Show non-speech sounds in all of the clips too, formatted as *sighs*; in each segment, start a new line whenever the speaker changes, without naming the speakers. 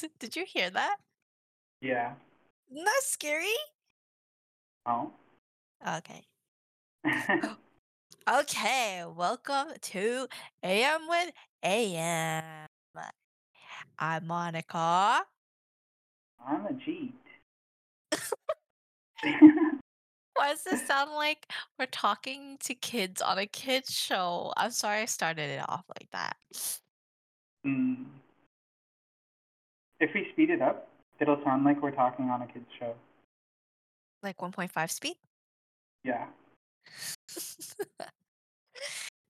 *laughs* Did you hear that?
Yeah.
Isn't that scary?
Oh.
Okay. *laughs* Okay, welcome to AM with AM. I'm Monica.
I'm a Jeet. *laughs*
Why does this *laughs* sound like we're talking to kids on a kids show? I'm sorry I started it off like that.
mm. If we speed it up, it'll sound like we're talking on a kid's show.
Like 1.5 speed?
Yeah. *laughs*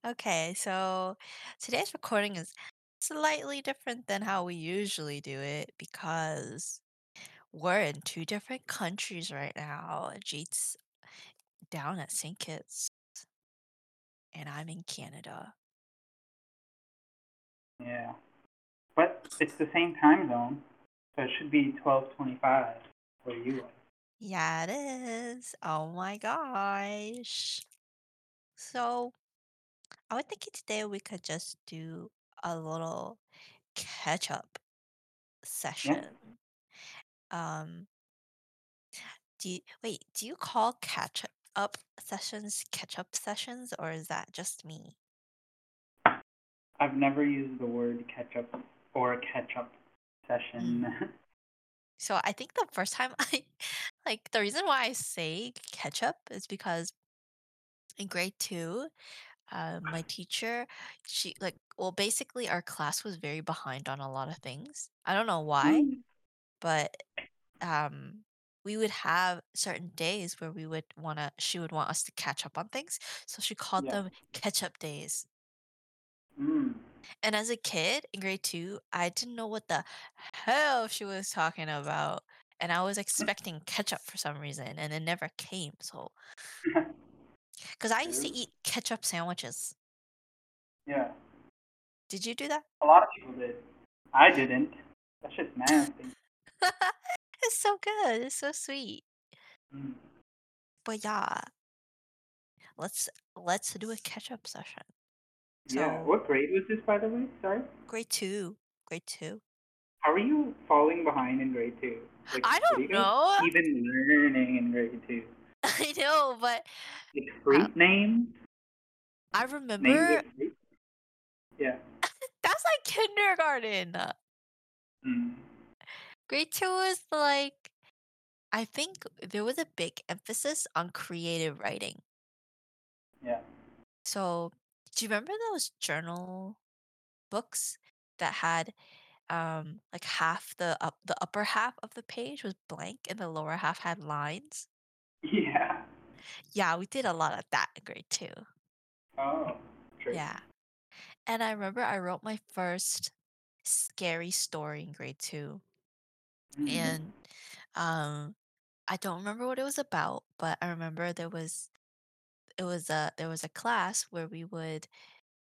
Okay, so today's recording is slightly different than how we usually do it because we're in two different countries right now. Jeet's down at St. Kitts, and I'm in Canada.
Yeah. But it's the same time zone, so it should be 12:25 where you are.
Yeah, it is. Oh my gosh. So, I was thinking today we could just do a little catch up
Yeah.
session. Um, do you, wait, do you call catch up sessions catch up sessions, or is that just me?
I've never used the word catch up or catch up session.
Mm. *laughs* So I think the first time *laughs* I like the reason why I say catch up is because in grade two, uh, my teacher, she like well basically our class was very behind on a lot of things. I don't know why,
Mm,
but um we would have certain days where we would want to she would want us to catch up on things. So she called
yeah.
them catch up days.
Mm.
And as a kid in grade two, I didn't know what the hell she was talking about. And I was *laughs* expecting ketchup for some reason, and it never came. So, *laughs* because I used to eat ketchup sandwiches.
Yeah.
Did you do that?
A lot of people did. I didn't. That shit's nasty. *laughs*
it's so good. It's so sweet.
Mm.
But yeah, let's let's do a ketchup session.
Yeah. What grade was this, by the way? Sorry.
grade two, grade two.
How are you falling behind in grade two? Like,
I
you
don't
guys
know.
even learning in grade two? *laughs*
I know, but
Like
uh,
fruit names?
I remember?
Yeah. *laughs*
that's like kindergarten.
Mm.
Grade two is like I think there was a big emphasis on creative writing.
Yeah.
So, do you remember those journal books that had um like half the up the upper half of the page was blank and the lower half had lines? *laughs*
Yeah.
Yeah, we did a lot of that in grade two.
Oh, true.
Yeah. And I remember I wrote my first scary story in grade two.
Mm.
And um I don't remember what it was about, but I remember there was it was a there was a class where we would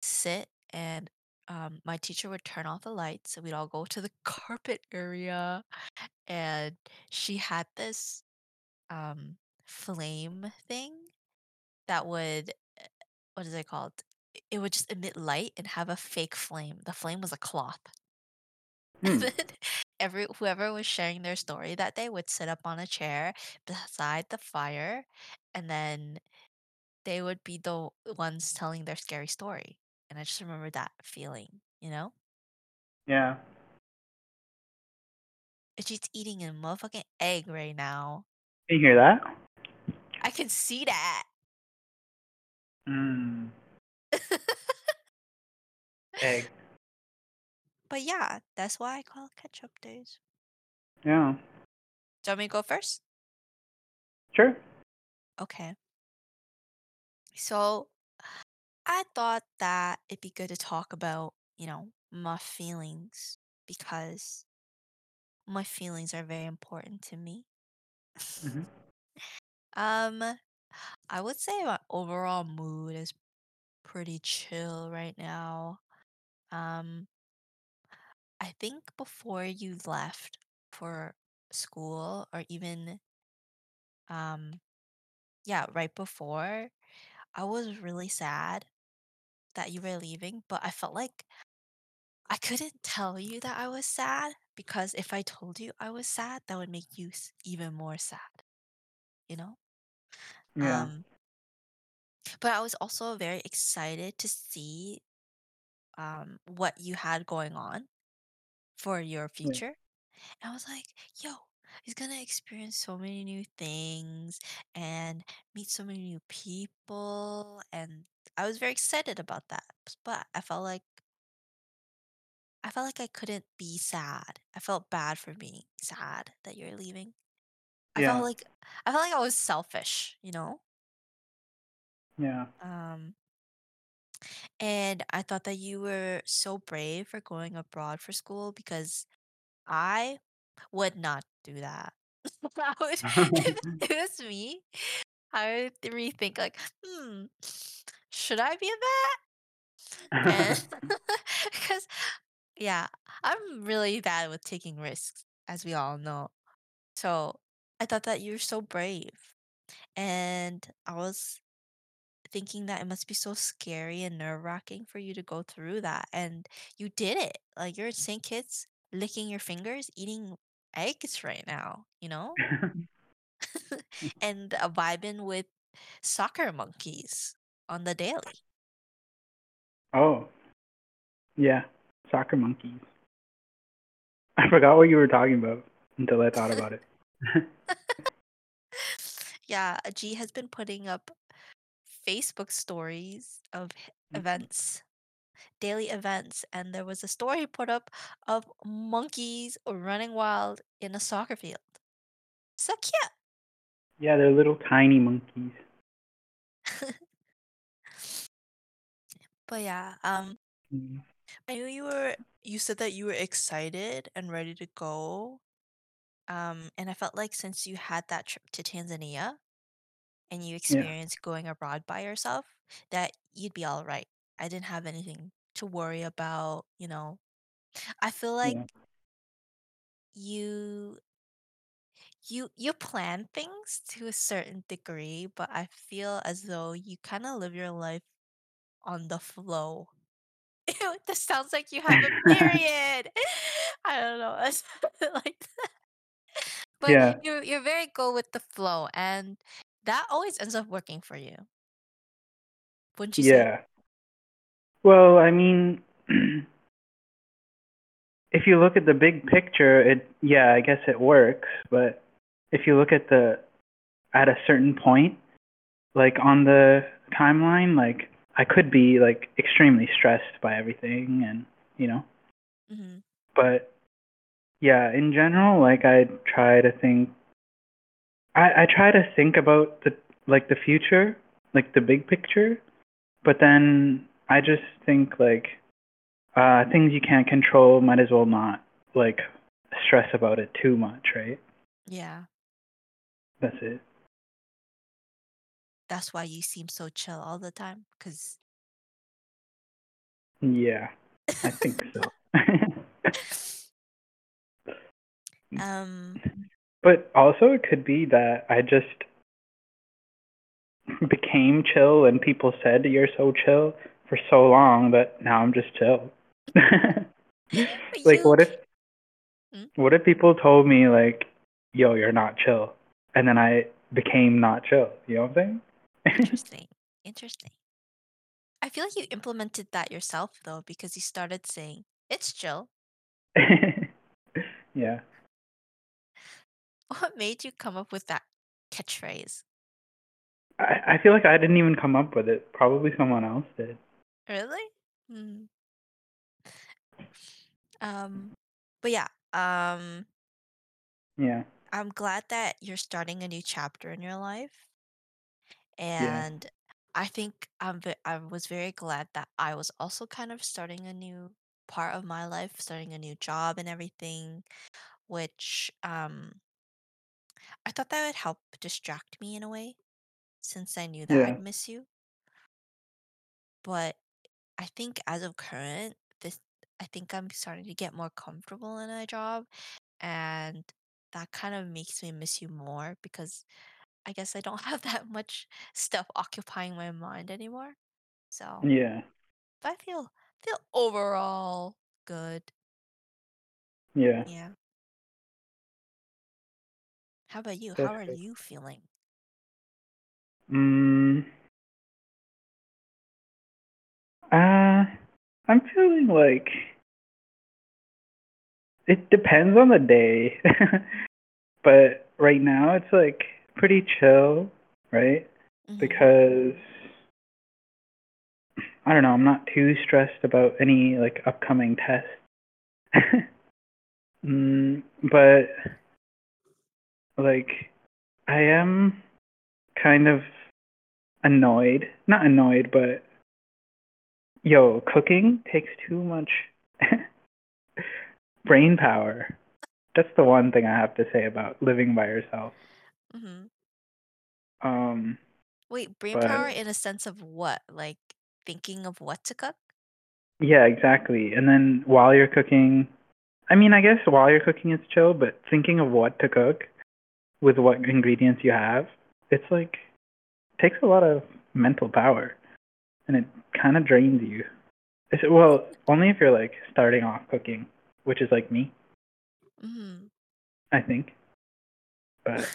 sit and um, my teacher would turn off the lights and we'd all go to the *laughs* carpet area and she had this um flame thing that would uh, what is it called it would just emit light and have a fake flame the flame was a cloth *laughs*
Hmm.
every whoever was sharing their story that day would sit up on a chair beside the fire and then they would be the ones telling their scary story. And I just remember that feeling, you know?
Yeah.
She's eating a motherfucking egg right now.
Can you hear that?
I can see that.
Mm. Egg. *laughs*
but yeah, that's why I call it ketchup days.
Yeah.
Do you want me to go first?
Sure.
Okay. So I thought that it'd be good to talk about, you know, my feelings because my feelings are very important to me.
hmm *laughs* *laughs*
Um, I would say my overall mood is pretty chill right now. Um, I think before you left for school or even um yeah, right before, I was really sad that you were leaving, but I felt like I couldn't tell you that I was sad because if I told you I was sad, that would make you even more sad, you know?
Yeah.
Um, but I was also very excited to see um what you had going on for your
Yeah.
future. And I was like, yo, he's gonna experience so many new things and meet so many new people. And I was very excited about that. But I felt like I felt like I couldn't be sad. I felt bad for being sad that you're leaving. I felt like I felt like I was selfish, you know?
Yeah.
Um, and I thought that you were so brave for going abroad for school because I would not do that. *laughs* I would, if *laughs* it was me, I would rethink like, hmm, should I be a vet? Because *laughs* yeah, I'm really bad with taking risks, as we all know. So I thought that you're so brave. And I was thinking that it must be so scary and nerve-wracking for you to go through that. And you did it. Like you're at St. Kitts licking your fingers, eating eggs right now, you know? *laughs* *laughs* and uh, vibing with soccer monkeys on the daily.
oh, yeah. Soccer monkeys. I forgot what you were talking about until I thought *laughs* about it. *laughs*
yeah, G has been putting up Facebook stories of h- events, daily events, and there was a story put up of monkeys running wild in a soccer field. So cute.
yeah, they're little tiny monkeys. *laughs*
but yeah, um,
Mm.
I knew you were. You said that you were excited and ready to go. Um, and I felt like since you had that trip to Tanzania and you
Yeah.
experienced going abroad by yourself, that you'd be all right. I didn't have anything to worry about, you know. I feel like
Yeah.
you you you plan things to a certain degree, but I feel as though you kind of live your life on the flow. Ew, *laughs* this sounds like you have a *laughs* period. *laughs* I don't know. It's like But
yeah.
you're you're very go with the flow, and that always ends up working for you, wouldn't you say?
Yeah. Well, I mean, *clears throat* if you look at the big picture, it yeah, I guess it works, but if you look at the at a certain point, like on the timeline, like I could be like extremely stressed by everything and, you know,
Mhm.
but yeah, in general, like I try to think I I try to think about the like the future, like the big picture, but then I just think like uh things you can't control might as well not like stress about it too much, right?
Yeah.
That's it.
That's why you seem so chill all the time because
Yeah, I think so. *laughs* *laughs* *laughs*
Um,
but also it could be that I just became chill and people said you're so chill for so long that now I'm just chill. *laughs* like
you
what if
Mm,
what if people told me like, yo, you're not chill and then I became not chill, you know what I'm saying?
interesting, *laughs* interesting. I feel like you implemented that yourself, though, because you started saying, "It's chill." *laughs*
yeah.
What made you come up with that catchphrase?
I, I feel like I didn't even come up with it. Probably someone else did.
Really? Hmm. Um, but yeah, um,
Yeah.
I'm glad that you're starting a new chapter in your life.
Yeah.
And I think I'm ve- I was very glad that I was also kind of starting a new part of my life, starting a new job and everything, which um I thought that would help distract me in a way since I knew that
Yeah.
I'd miss you. but I think as of current, this I think I'm starting to get more comfortable in a job, and that kind of makes me miss you more because I guess I don't *laughs* have that much stuff occupying my mind anymore. So,
Yeah.
but I feel feel overall good.
Yeah.
Yeah. How about you? How are you feeling?
Mm, uh, I'm feeling like it depends on the day. *laughs* but right now it's like pretty chill, right?
Mm-hmm.
Because I don't know, I'm not too stressed about any like upcoming tests. *laughs* mm, but like I am kind of annoyed. Not annoyed, but yo, cooking takes too much *laughs* brain power. That's the one thing I have to say about living by yourself.
Mm-hmm.
Um,
Wait, brain power in a sense of what? Like thinking of what to cook?
yeah, exactly. And then while you're cooking, I mean, I guess while you're cooking it's chill, but thinking of what to cook with what ingredients you have, it's like takes a lot of mental power, and it kind of drains you. It's, well, only if you're like starting off cooking, which is like me,
Mm-hmm.
I think. But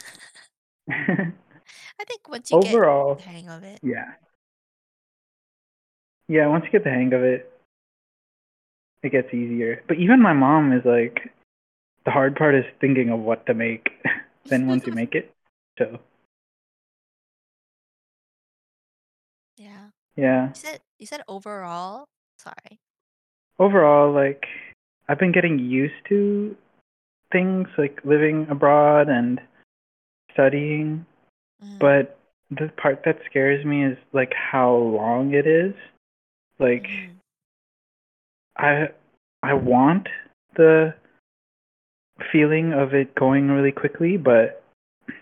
*laughs*
I think once you get
overall,
the hang of it.
yeah, yeah. Once you get the hang of it, it gets easier. But even my mom is like, the hard part is thinking of what to make. *laughs* then once you make it, so
Yeah.
yeah.
You said you said overall? Sorry.
Overall, like I've been getting used to things like living abroad and studying,
Mm-hmm.
but the part that scares me is like how long it is. Like
Mm-hmm.
I I want the feeling of it going really quickly, but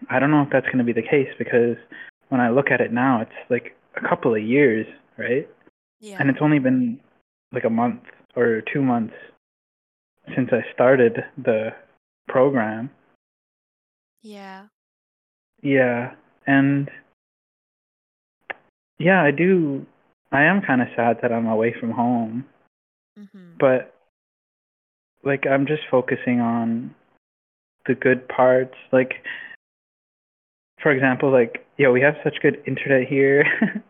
I don't know if that's going to be the case because when I look at it now, it's like a couple of years, right?
Yeah.
And it's only been like a month or two months since I started the program.
Yeah.
Yeah, and yeah, I do. I am kind of sad that I'm away from home,
Mm-hmm.
but like I'm just focusing on the good parts. Like, for example, like yeah, we have such good internet here *laughs*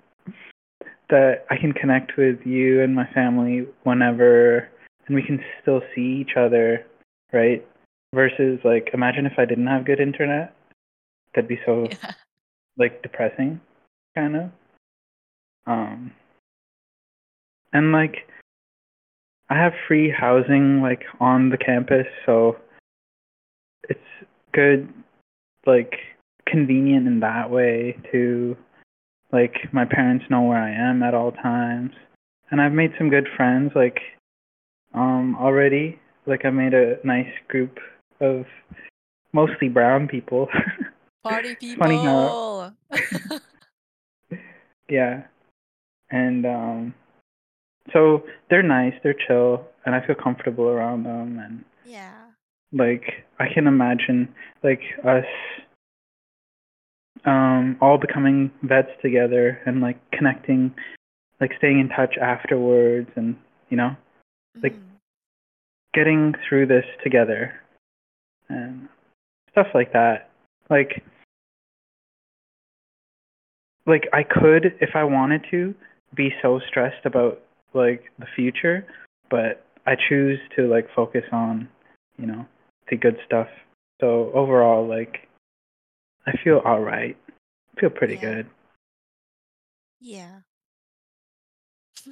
that I can connect with you and my family whenever, and we can still see each other, right? Versus like, imagine if I didn't have good internet. That'd be so *laughs*
Yeah.
like depressing, kind of. Um, and like I have free housing like on the campus, so it's good, like convenient in that way too. Like my parents know where I am at all times, and I've made some good friends like um already. Like I made a nice group of mostly brown people. *laughs*
Party
it's funny how
people. *laughs*
yeah, and um so they're nice, they're chill, and I feel comfortable around them and
Yeah.
like I can imagine like us um all becoming vets together and like connecting like staying in touch afterwards and you know like
Mm-hmm.
getting through this together and stuff like that like like I could if I wanted to be so stressed about like the future but I choose to like focus on you know the good stuff so overall like I feel all right I feel pretty
Yeah.
good
Yeah. *laughs*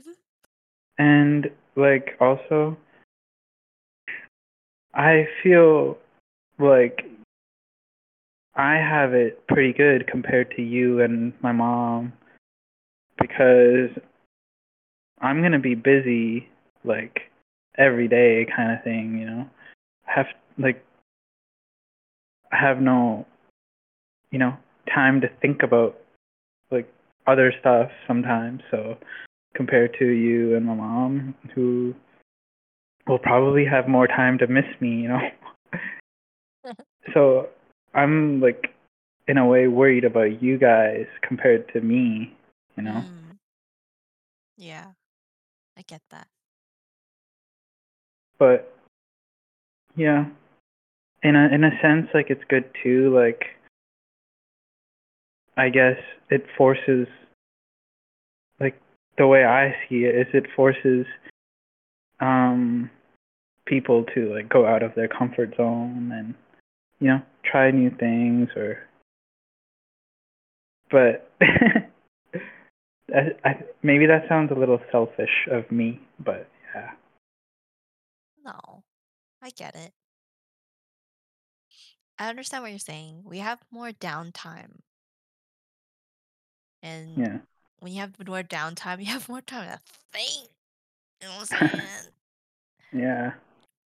and like also I feel like I have it pretty good compared to you and my mom because I'm gonna be busy like every day kind of thing, you know. I have like I have no you know time to think about like other stuff sometimes, so compared to you and my mom, who will probably have more time to miss me, you know. *laughs* so I'm like, in a way, worried about you guys compared to me, you know.
Mm, yeah, I get that.
But yeah, in a in a sense, like it's good too. Like I guess it forces, like the way I see it is, it forces um people to like go out of their comfort zone and you know try new things or but *laughs* I, I, maybe that sounds a little selfish of me but yeah
No, I get it. I understand what you're saying. We have more downtime, and
yeah
when you have more downtime, *laughs* you have more time to think. You know what I'm *laughs* saying?
yeah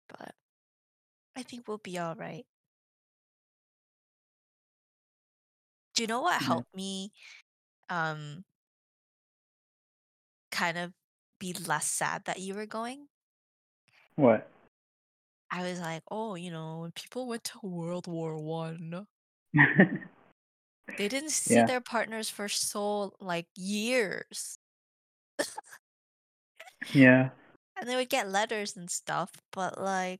But I think we'll be all right. Do you know what
yeah
helped me um kind of be less sad that you were going?
what
I was like, oh, you know, when people went to World War One, *laughs* they didn't see
yeah
their partners for so like years.
yeah *laughs*
And they would get letters and stuff, but like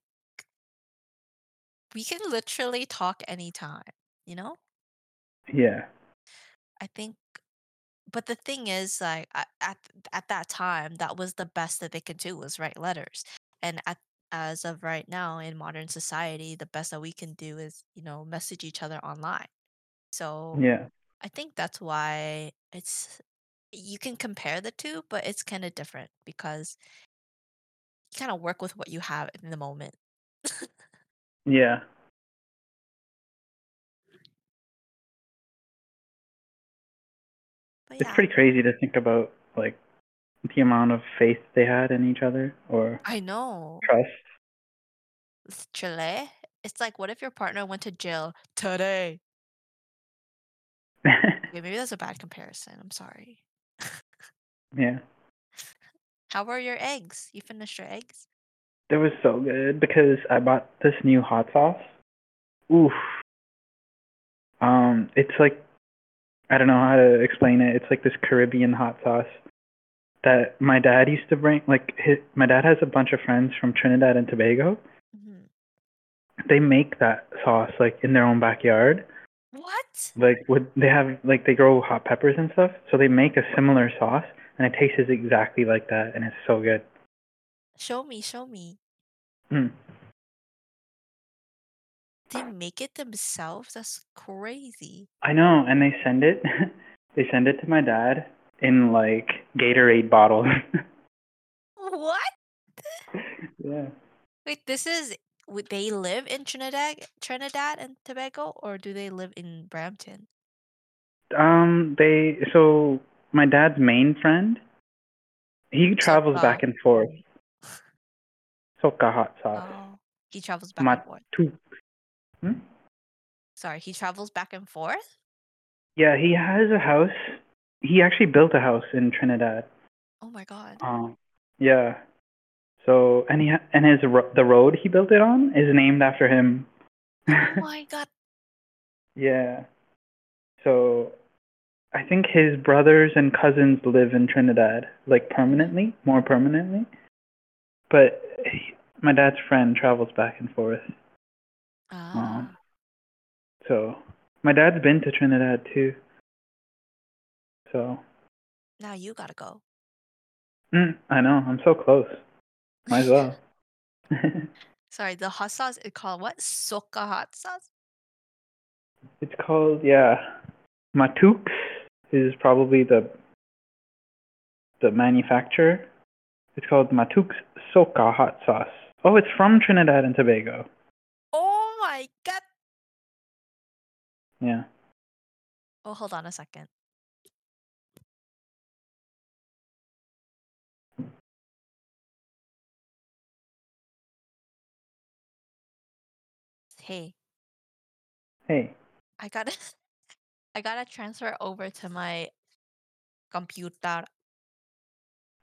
we can literally talk anytime, you know?
yeah
I think but the thing is like at, at at that time that was the best that they could do was write letters. And at as of right now in modern society, the best that we can do is, you know, message each other online. So
yeah
I think that's why it's you can compare the two, but it's kind of different because you kind of work with what you have in the moment. *laughs*
yeah
But
it's
yeah,
pretty crazy to think about like the amount of faith they had in each other or
I know.
trust
It's Chile. It's like, what if your partner went to jail today? *laughs* Okay, maybe that's a bad comparison. I'm sorry.
yeah *laughs*
How were your eggs? You finished your eggs?
It was so good because I bought this new hot sauce. Oof. Um, it's like I don't know how to explain it. It's like this Caribbean hot sauce that my dad used to bring. Like his, my dad has a bunch of friends from Trinidad and Tobago.
hmm
They make that sauce like in their own backyard.
What?
Like would they have like they grow hot peppers and stuff, so they make a similar sauce and it tastes exactly like that and it's so good.
Show me, show me.
Mm.
They make it themselves? That's crazy.
I know, and they send it *laughs* they send it to my dad in like Gatorade bottles. *laughs*
What?
yeah.
Wait, this is would they live in Trinidad, Trinidad and Tobago, or do they live in Brampton?
Um they so my dad's main friend, he travels
Soca.
back and forth. Soca hot sauce.
Oh, he travels back and forth.
Hmm?
Sorry, he travels back and forth?
Yeah, he has a house. He actually built a house in Trinidad.
Oh my god.
Um yeah. So and he ha- and his ro- the road he built it on is named after him.
Oh *laughs* my god.
Yeah. So I think his brothers and cousins live in Trinidad, like permanently, more permanently. But he, my dad's friend travels back and forth.
Ah.
Um, so my dad's been to Trinidad too. So
Now you gotta go.
mm, I know I'm so close. Might as well. *laughs* *laughs*
Sorry, the hot sauce is called what? Soca hot sauce?
it's called yeah. Matouk's is probably the the manufacturer. It's called Matouk's Soca hot sauce. Oh, it's from Trinidad and Tobago.
My god.
Yeah.
Oh, hold on a second. Hey,
Hey.
I gotta *laughs* I gotta transfer over to my computer.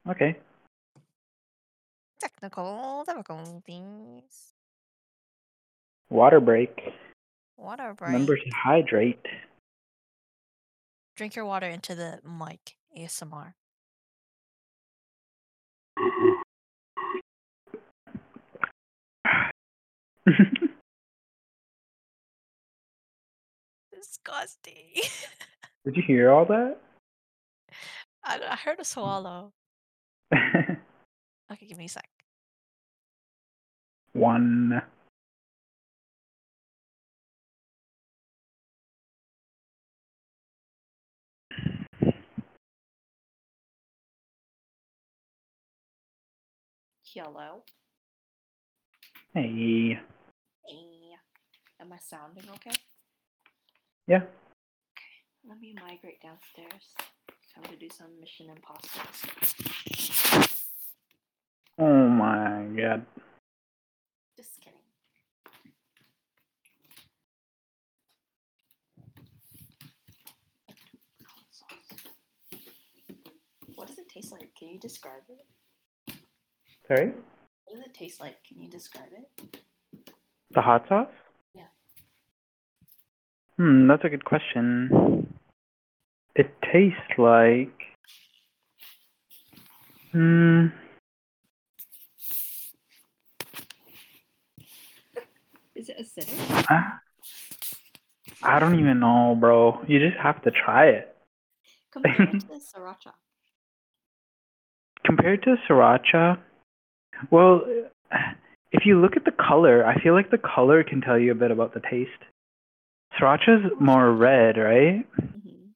Okay.
Technical difficulties.
Water break.
Water break.
Remember to hydrate.
Drink your water into the mic. ASMR. *laughs* Disgusting. *laughs*
Did you hear all that?
I, I heard a swallow. *laughs* Okay, give me a sec.
One.
Hello.
Hey.
Hey. Am I sounding okay?
Yeah.
Okay, Let me migrate downstairs. Time to do some Mission Impossible.
Oh my god.
Just kidding. What does it taste like? Can you describe it?
Sorry?
What does it taste like? Can you describe it?
The hot sauce?
Yeah.
Hmm, that's a good question. It tastes like. Hmm.
Is it acidic?
I, I don't even know, bro. You just have to try it.
Compare it to *laughs* sriracha.
Compared to sriracha, well, if you look at the color, I feel like the color can tell you a bit about the taste. Sriracha's more red, right?
Mm-hmm.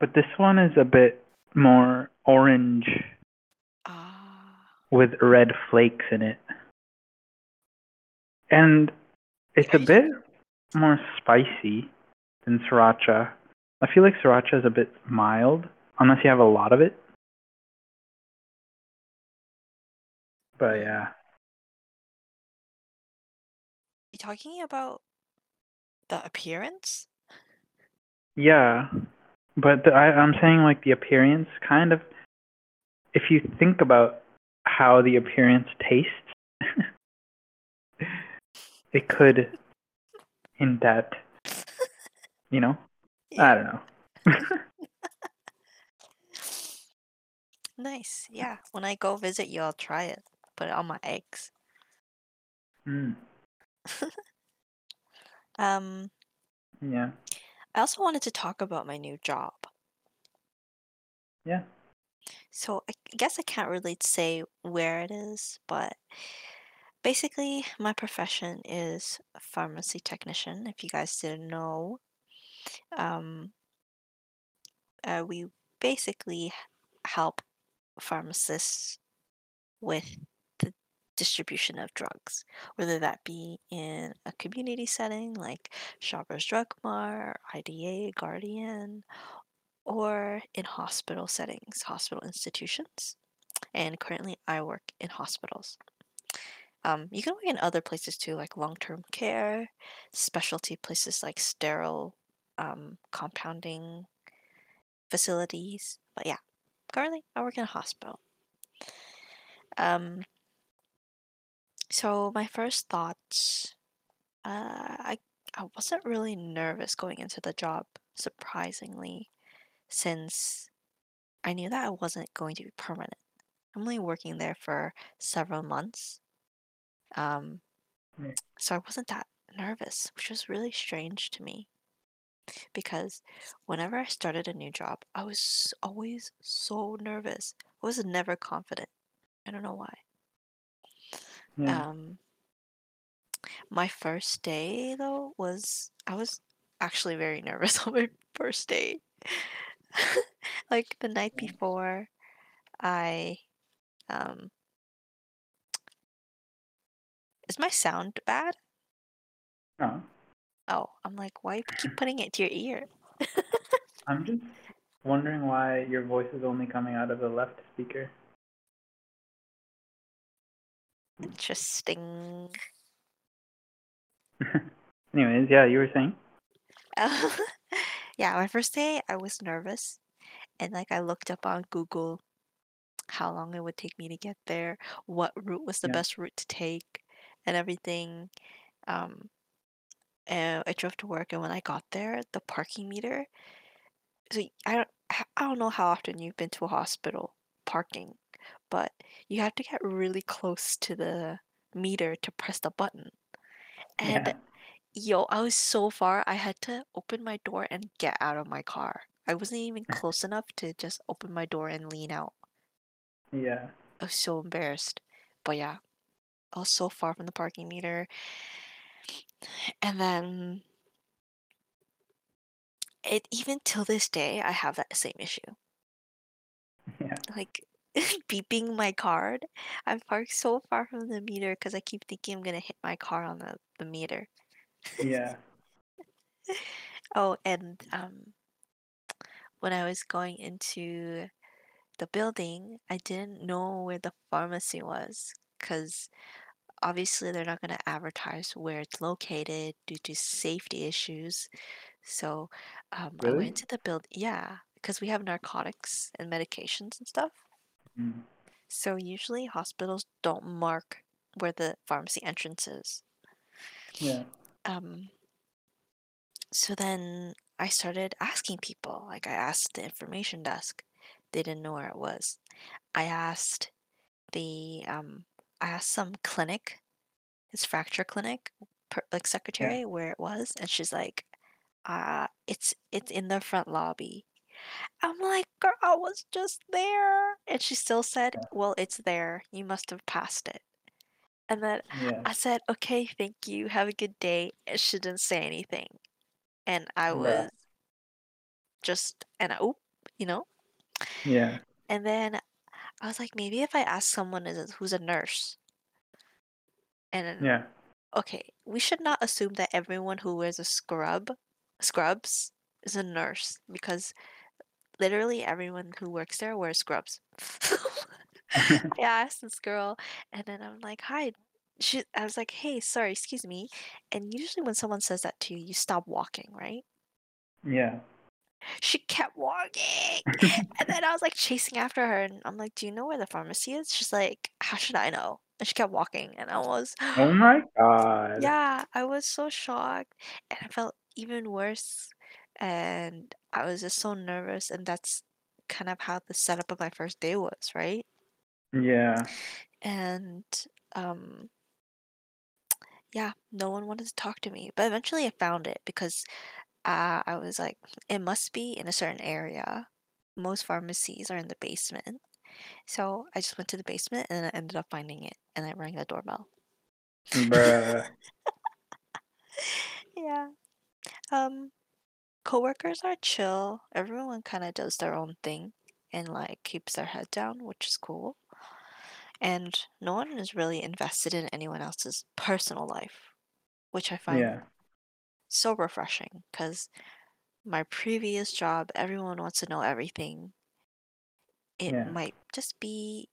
But this one is a bit more orange
Ah.
with red flakes in it. And it's a bit more spicy than sriracha. I feel like sriracha is a bit mild, unless you have a lot of it. But yeah.
You talking about the appearance?
Yeah. But the, I, I'm saying like the appearance kind of if you think about how the appearance tastes *laughs* it could in that you know I don't know. *laughs* *laughs*
Nice. Yeah. When I go visit you, I'll try it. Put it on my eggs.
mm, *laughs*
Um,
yeah.
I also wanted to talk about my new job.
Yeah.
So I guess I can't really say where it is, but basically my profession is a pharmacy technician. If you guys didn't know, um, uh, we basically help pharmacists with distribution of drugs, whether that be in a community setting like Shoppers Drug Mart, IDA, Guardian, or in hospital settings, hospital institutions. And currently, I work in hospitals. Um, you can work in other places too, like long term care, specialty places like sterile um, compounding facilities. But yeah, currently, I work in a hospital. Um, so my first thoughts, uh, I I wasn't really nervous going into the job, surprisingly, since I knew that I wasn't going to be permanent. I'm only working there for several months. Um,
Yeah.
so I wasn't that nervous, which was really strange to me because whenever I started a new job, I was always so nervous. I was never confident. I don't know why.
Yeah.
Um, my first day though was I was actually very *laughs* nervous on my first day. *laughs* like the night before, I um is my sound bad?
No.
Oh, I'm like, why you keep putting it to your ear? *laughs*
I'm just wondering why your voice is only coming out of the left speaker.
Interesting. *laughs*
Anyways, yeah, you were saying? *laughs*
yeah, my first day I was nervous and like I looked up on Google how long it would take me to get there, what route was the
Yeah.
best route to take, and everything. Um, and I drove to work, and when I got there, the parking meter. So I don't, I don't know how often you've been to a hospital parking, but you have to get really close to the meter to press the button. And
Yeah.
yo, I was so far, I had to open my door and get out of my car. I wasn't even mm. close enough to just open my door and lean out.
Yeah.
I was so embarrassed. But yeah, I was so far from the parking meter. And then it even till this day, I have that same issue. *laughs*
Yeah.
Like *laughs* beeping my card. I'm parked so far from the meter because I keep thinking I'm gonna hit my car on the, the meter.
Yeah. *laughs*
Oh, and um, when I was going into the building, I didn't know where the pharmacy was because obviously they're not going to advertise where it's located due to safety issues. So um, I went
Really?
into the build, yeah, because we have narcotics and medications and stuff.
Mm.
So usually hospitals don't mark where the pharmacy entrance is.
Yeah.
Um, so then I started asking people. Like I asked the information desk, they didn't know where it was. I asked the um, I asked some clinic, his fracture clinic, per, like
Yeah.
secretary, where it was, and she's like, uh, it's it's in the front lobby. I'm like, girl, I was just there, and she still said, well, it's there. You must have passed it. And then
Yeah.
I said, okay, thank you. Have a good day. And she didn't say anything. And I was just, and I, oop, you know?
Yeah.
And then I was like, maybe if I ask someone is who's a nurse, and
Yeah.
okay, we should not assume that everyone who wears a scrub, scrubs, is a nurse because literally everyone who works there wears scrubs. *laughs* *laughs* I asked this girl, and then I'm like, "Hi." She, I was like, "Hey, sorry, excuse me." And usually when someone says that to you, you stop walking, right?
Yeah.
She kept walking, *laughs* and then I was like chasing after her, and I'm like, "Do you know where the pharmacy is?" She's like, "How should I know?" And she kept walking, and I was,
Oh my *gasps* god.
yeah, I was so shocked, and I felt even worse, and I was just so nervous, and that's kind of how the setup of my first day was, right?
Yeah.
And um, yeah, no one wanted to talk to me, but eventually I found it because uh, I was like, it must be in a certain area. Most pharmacies are in the basement. So I just went to the basement and I ended up finding it and I rang the doorbell.
Bruh. *laughs*
Yeah. Um, coworkers are chill. Everyone kind of does their own thing and like keeps their head down, which is cool. And no one is really invested in anyone else's personal life, which I find
Yeah.
so refreshing because my previous job, everyone wants to know everything. It
Yeah.
might just be,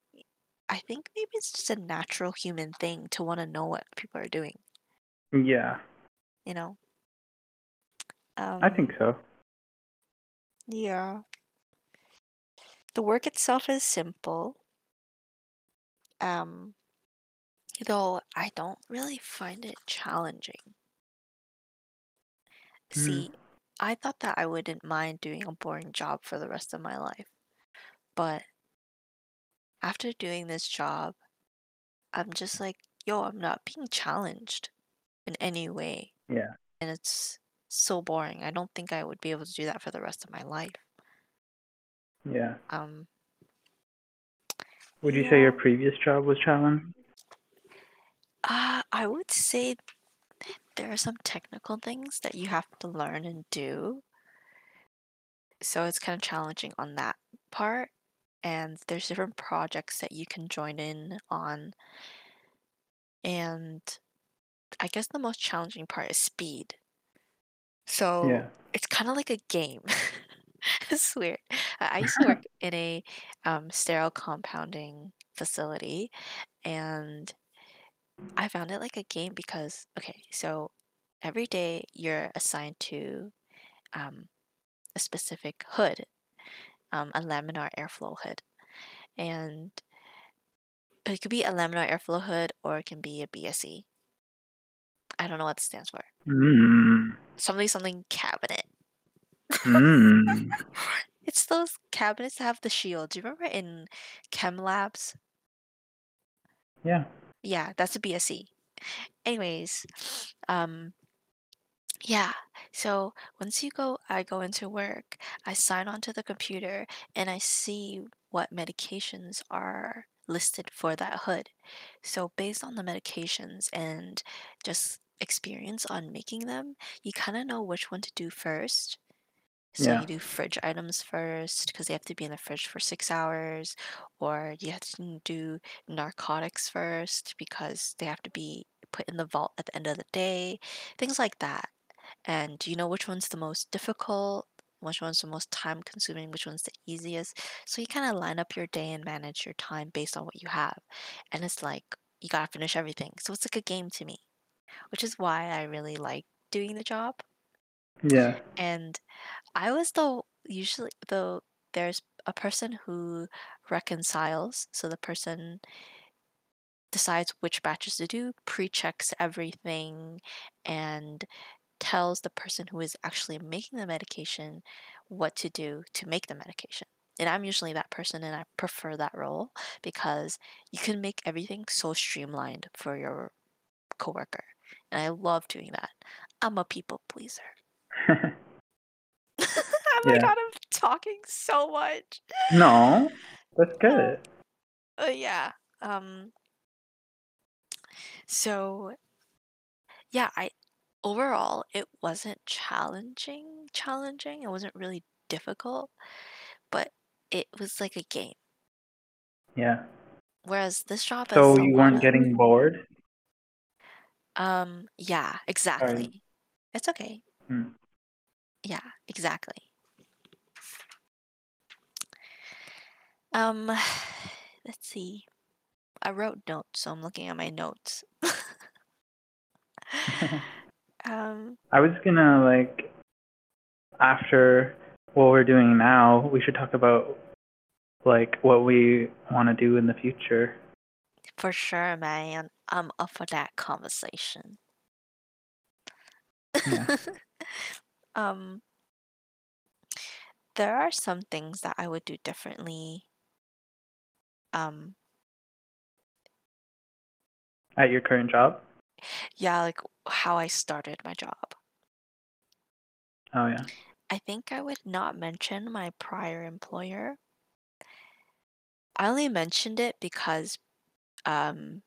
I think maybe it's just a natural human thing to want to know what people are doing,
Yeah.
you know?
I
Um,
think so.
yeah. The work itself is simple. Um, though I don't really find it challenging.
Mm.
See, I thought that I wouldn't mind doing a boring job for the rest of my life, but after doing this job, I'm just like, yo, I'm not being challenged in any way.
Yeah.
And it's so boring. I don't think I would be able to do that for the rest of my life.
Yeah.
Um,
Would you say your previous job was challenging?
Uh, I would say there are some technical things that you have to learn and do. So it's kind of challenging on that part. And there's different projects that you can join in on. And I guess the most challenging part is speed. So
Yeah.
it's kind of like a game. *laughs* It's weird. I I used to work *laughs* in a um, sterile compounding facility, and I found it like a game because, okay, so every day you're assigned to um, a specific hood, um, a laminar airflow hood, and it could be a laminar airflow hood or it can be a BSC. I don't know what it stands for.
Mm.
Something something cabinet.
Mm. *laughs*
It's those cabinets that have the shield. Do you remember in Chem Labs?
Yeah.
Yeah, that's a BSC. Anyways, um, yeah. So once you go, I go into work, I sign onto the computer, and I see what medications are listed for that hood. So based on the medications and just experience on making them, you kind of know which one to do first. So
Yeah.
you do fridge items first because they have to be in the fridge for six hours, or you have to do narcotics first because they have to be put in the vault at the end of the day, things like that. And do you know which one's the most difficult? Which one's the most time consuming? Which one's the easiest? So you kind of line up your day and manage your time based on what you have. And it's like you gotta finish everything. So it's like a game to me, which is why I really like doing the job.
Yeah.
And I was the usually though there's a person who reconciles, so the person decides which batches to do, pre-checks everything, and tells the person who is actually making the medication what to do to make the medication. And I'm usually that person and I prefer that role because you can make everything so streamlined for your coworker. And I love doing that. I'm a people pleaser. *laughs* *laughs* oh my
Yeah.
god, I'm talking so much.
no, that's *laughs* good.
Uh, yeah. Um so yeah, I overall it wasn't challenging challenging. It wasn't really difficult, but it was like a game.
Yeah.
Whereas this job
So you weren't
of
getting bored?
Um yeah,
Sorry.
exactly. It's okay.
Mm.
Yeah, exactly. Um *sighs* let's see. I wrote notes, so I'm looking at my notes. *laughs* um
I was gonna like after what we're doing now, we should talk about like what we want to do in the future.
for sure, man. I'm up for that conversation.
Yeah. *laughs*
um there are some things that I would do differently. Um
At your current job?
yeah, like how I started my job.
Oh yeah.
I think I would not mention my prior employer. I only mentioned it because um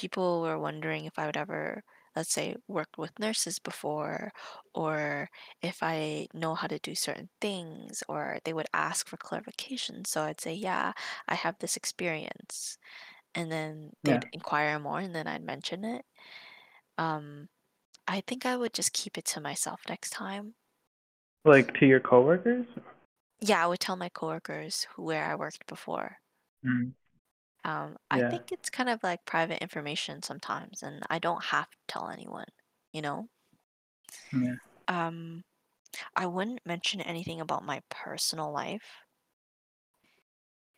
people were wondering if I would ever, let's say, worked with nurses before, or if I know how to do certain things, or they would ask for clarification. So I'd say, yeah, I have this experience. And then
Yeah.
they'd inquire more, and then I'd mention it. Um, I think I would just keep it to myself next time.
Like to your coworkers?
Yeah, I would tell my coworkers who, where I worked before.
Mm.
Um, I
Yeah.
think it's kind of like private information sometimes, and I don't have to tell anyone, you know?
Yeah.
Um, I wouldn't mention anything about my personal life.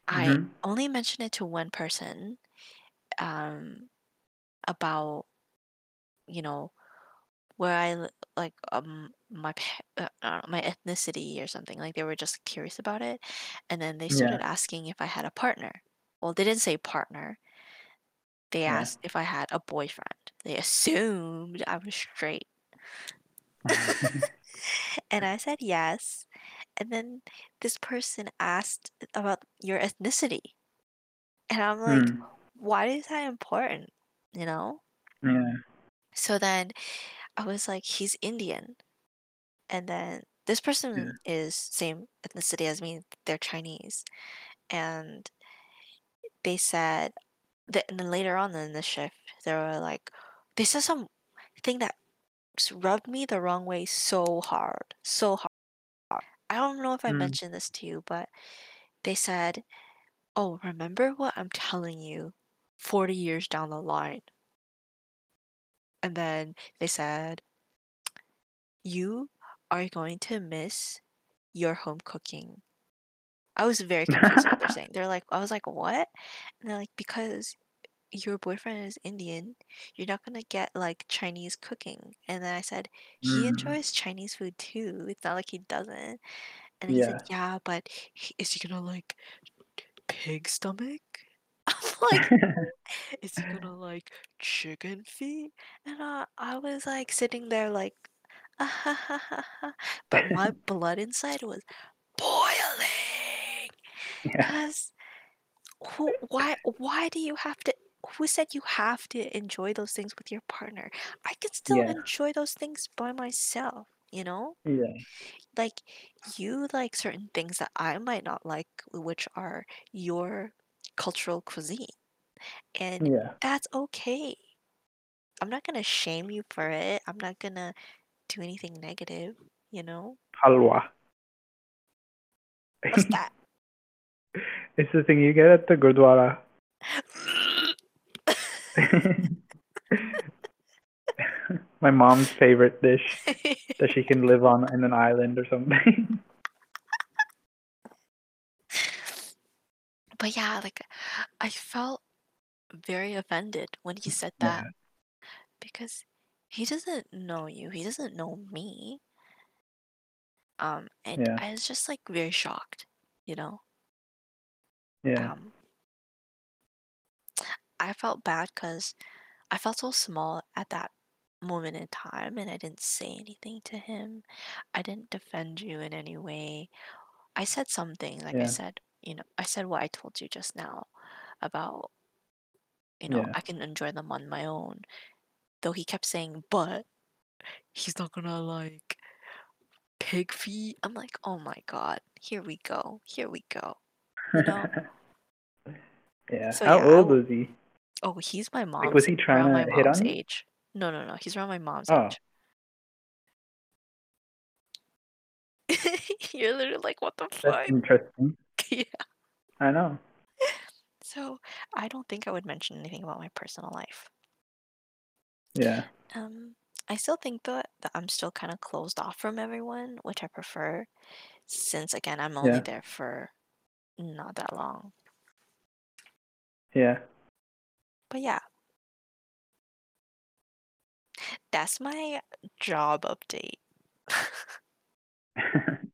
I
Mhm.
only mention it to one person, um, about, you know, where I li- like um my pa- uh, uh, my ethnicity or something. Like they were just curious about it, and then they
Yeah.
started asking if I had a partner. Well, they didn't say partner. They
Yeah.
asked if I had a boyfriend. They *laughs* assumed I was straight. *laughs* *laughs* and I said yes. And then this person asked about your ethnicity. And I'm like,
Hmm.
why is that important? You know?
Yeah.
So then I was like, he's Indian. And then this person is same ethnicity as me, they're Chinese. And they said that and then later on in the shift, they were like they said some thing that rubbed me the wrong way so hard. So hard. I don't know if I
Hmm.
mentioned this to you, but they said, Oh, remember what I'm telling you 40 years down the line? And then they said, You are going to miss your home cooking. I was very confused what they're saying. They're like, I was like, what? And they're like, because your boyfriend is Indian, you're not gonna get like Chinese cooking. And then I said, he
Mm,
enjoys Chinese food too. It's not like he doesn't. And he said,
yeah.
yeah, but he, is he gonna like pig stomach? *laughs* I'm like, *laughs* is he gonna like chicken feet? And I, I was like sitting there like, ah, ha, ha, ha. but my *laughs* blood inside was boiling.
Yeah.
Who, why, why do you have to? Who said you have to enjoy those things with your partner? I can still
Yeah.
enjoy those things by myself. You know,
Yeah.
like you like certain things that I might not like, which are your cultural cuisine, and
Yeah.
that's okay. I'm not gonna shame you for it. I'm not gonna do anything negative, you know?
Halwa.
What's that?
It's the thing you get at the Gurdwara. *laughs* My mom's favorite dish *laughs* that she can live on in an island or something. *laughs*
but yeah, like I felt very offended when he said
yeah.
that because he doesn't know you. He doesn't know me. Um, and
Yeah.
I was just like very shocked, you know?
Yeah.
Um, I felt bad because I felt so small at that moment in time and I didn't say anything to him. I didn't defend you in any way. I said something, like I said, you know, I said what I told you just now about, you know,
Yeah.
I can enjoy them on my own. Though he kept saying, but he's not gonna like pig feet. I'm like, oh my god, here we go, here we go. Know? *laughs*
yeah.
So
How
yeah,
old was he?
oh, he's my
Like, was he trying
around my
to hit
mom's
on you?
age. No, no, no, he's around my mom's
Oh,
age. *laughs* You're literally like, what the
that's
fuck?
interesting. *laughs*
yeah.
I know.
So I don't think I would mention anything about my personal life.
Yeah.
Um, I still think that that I'm still kind of closed off from everyone, which I prefer, since again I'm only
Yeah.
there for not that long.
Yeah.
But yeah, that's my job update. *laughs*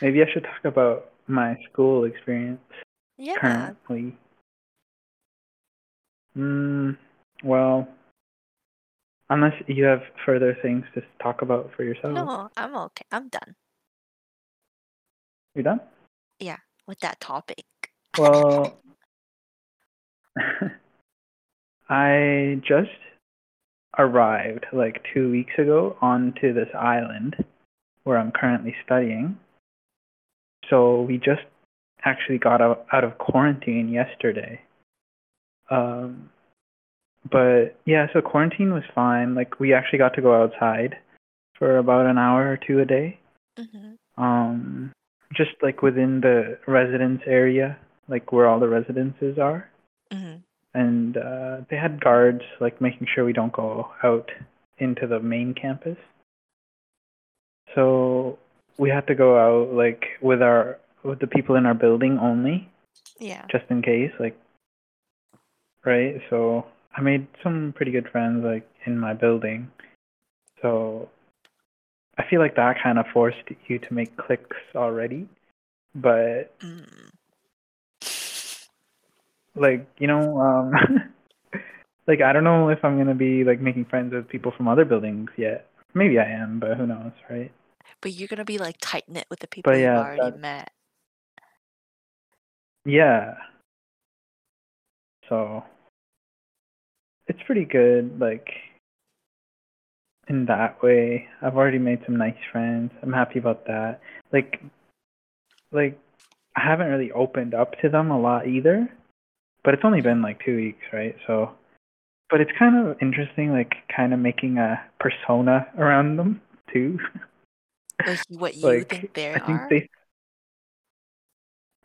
Maybe I should talk about my school experience
yeah.
currently. Mm, well, unless you have further things to talk about for yourself.
No, I'm okay. I'm done
You done?
With that topic.
Well, *laughs* I just arrived like two weeks ago onto this island where I'm currently studying. So we just actually got out, out of quarantine yesterday. Um, but yeah, so quarantine was fine. Like we actually got to go outside for about an hour or two a day.
hmm
Um, just like within the residence area, like where all the residences are.
hmm
And uh, they had guards like making sure we don't go out into the main campus. So we had to go out like with our with the people in our building only,
Yeah.
just in case, like right? So I made some pretty good friends like in my building. So I feel like that kind of forced you to make clicks already. But
Mm.
like, you know, um *laughs* like I don't know if I'm going to be like making friends with people from other buildings yet. Maybe I am, but who knows, right?
But you're gonna be like tight knit with the people
But
you've
yeah,
already
that-
met.
Yeah. So it's pretty good, like in that way. I've already made some nice friends. I'm happy about that. Like like I haven't really opened up to them a lot either. But it's only been like two weeks, right? So but it's kind of interesting, like kind of making a persona around them too.
Like what *laughs* you
like
think they
I think
are.
they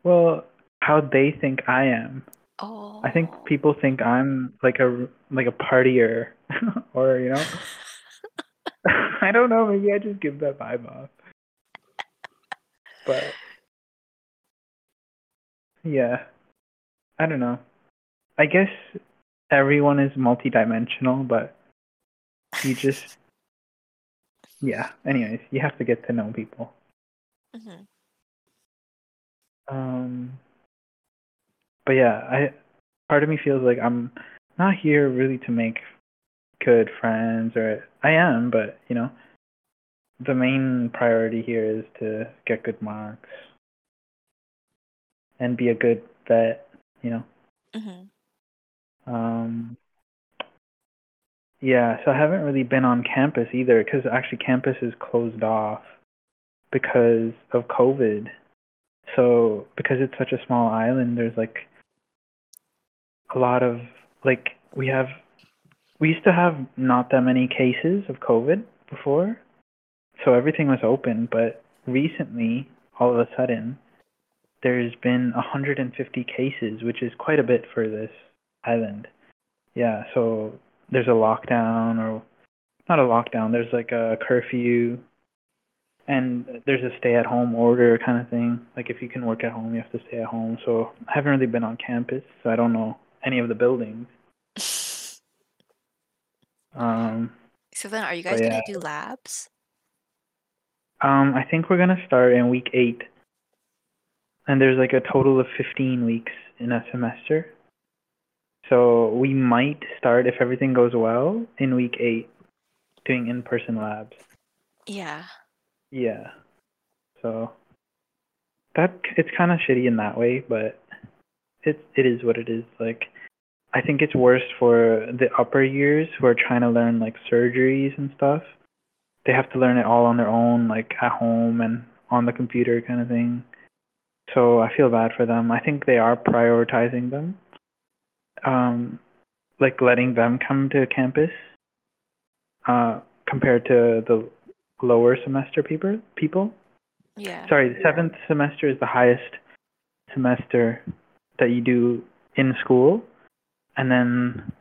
well, how they think I am.
Oh.
I think oh. people think I'm like a like a partier, *laughs* or you know, *laughs* *laughs* I don't know. Maybe I just give that vibe off. But yeah. I don't know. I guess everyone is multidimensional, but you just *laughs* yeah. Anyways, you have to get to know people.
hmm
Um, but yeah, I part of me feels like I'm not here really to make good friends, or I am, but you know, the main priority here is to get good marks and be a good vet. You know.
hmm
Um, yeah, so I haven't really been on campus either because actually campus is closed off because of COVID. So because it's such a small island, there's like a lot of like we have we used to have not that many cases of COVID before, so everything was open. But recently, all of a sudden, there's been 150 cases, which is quite a bit for this island. Yeah, so there's a lockdown or not a lockdown. There's like a curfew, and there's a stay-at-home order kind of thing. Like if you can work at home, you have to stay at home. So I haven't really been on campus, so I don't know any of the buildings. Um,
So then, are you
But
guys gonna do labs?
um, I think we're gonna start in week eight, and there's like a total of 15 weeks in a semester. So we might start if everything goes well in week eight, doing in-person labs.
Yeah.
Yeah. So that it's kind of shitty in that way, but it it is what it is. Like I think it's worse for the upper years who are trying to learn like surgeries and stuff. They have to learn it all on their own, like at home and on the computer kind of thing. So I feel bad for them. I think they are prioritizing them. Um like letting them come to campus uh compared to the lower semester people people.
Yeah.
Sorry, the seventh semester is the highest semester that you do in school, and then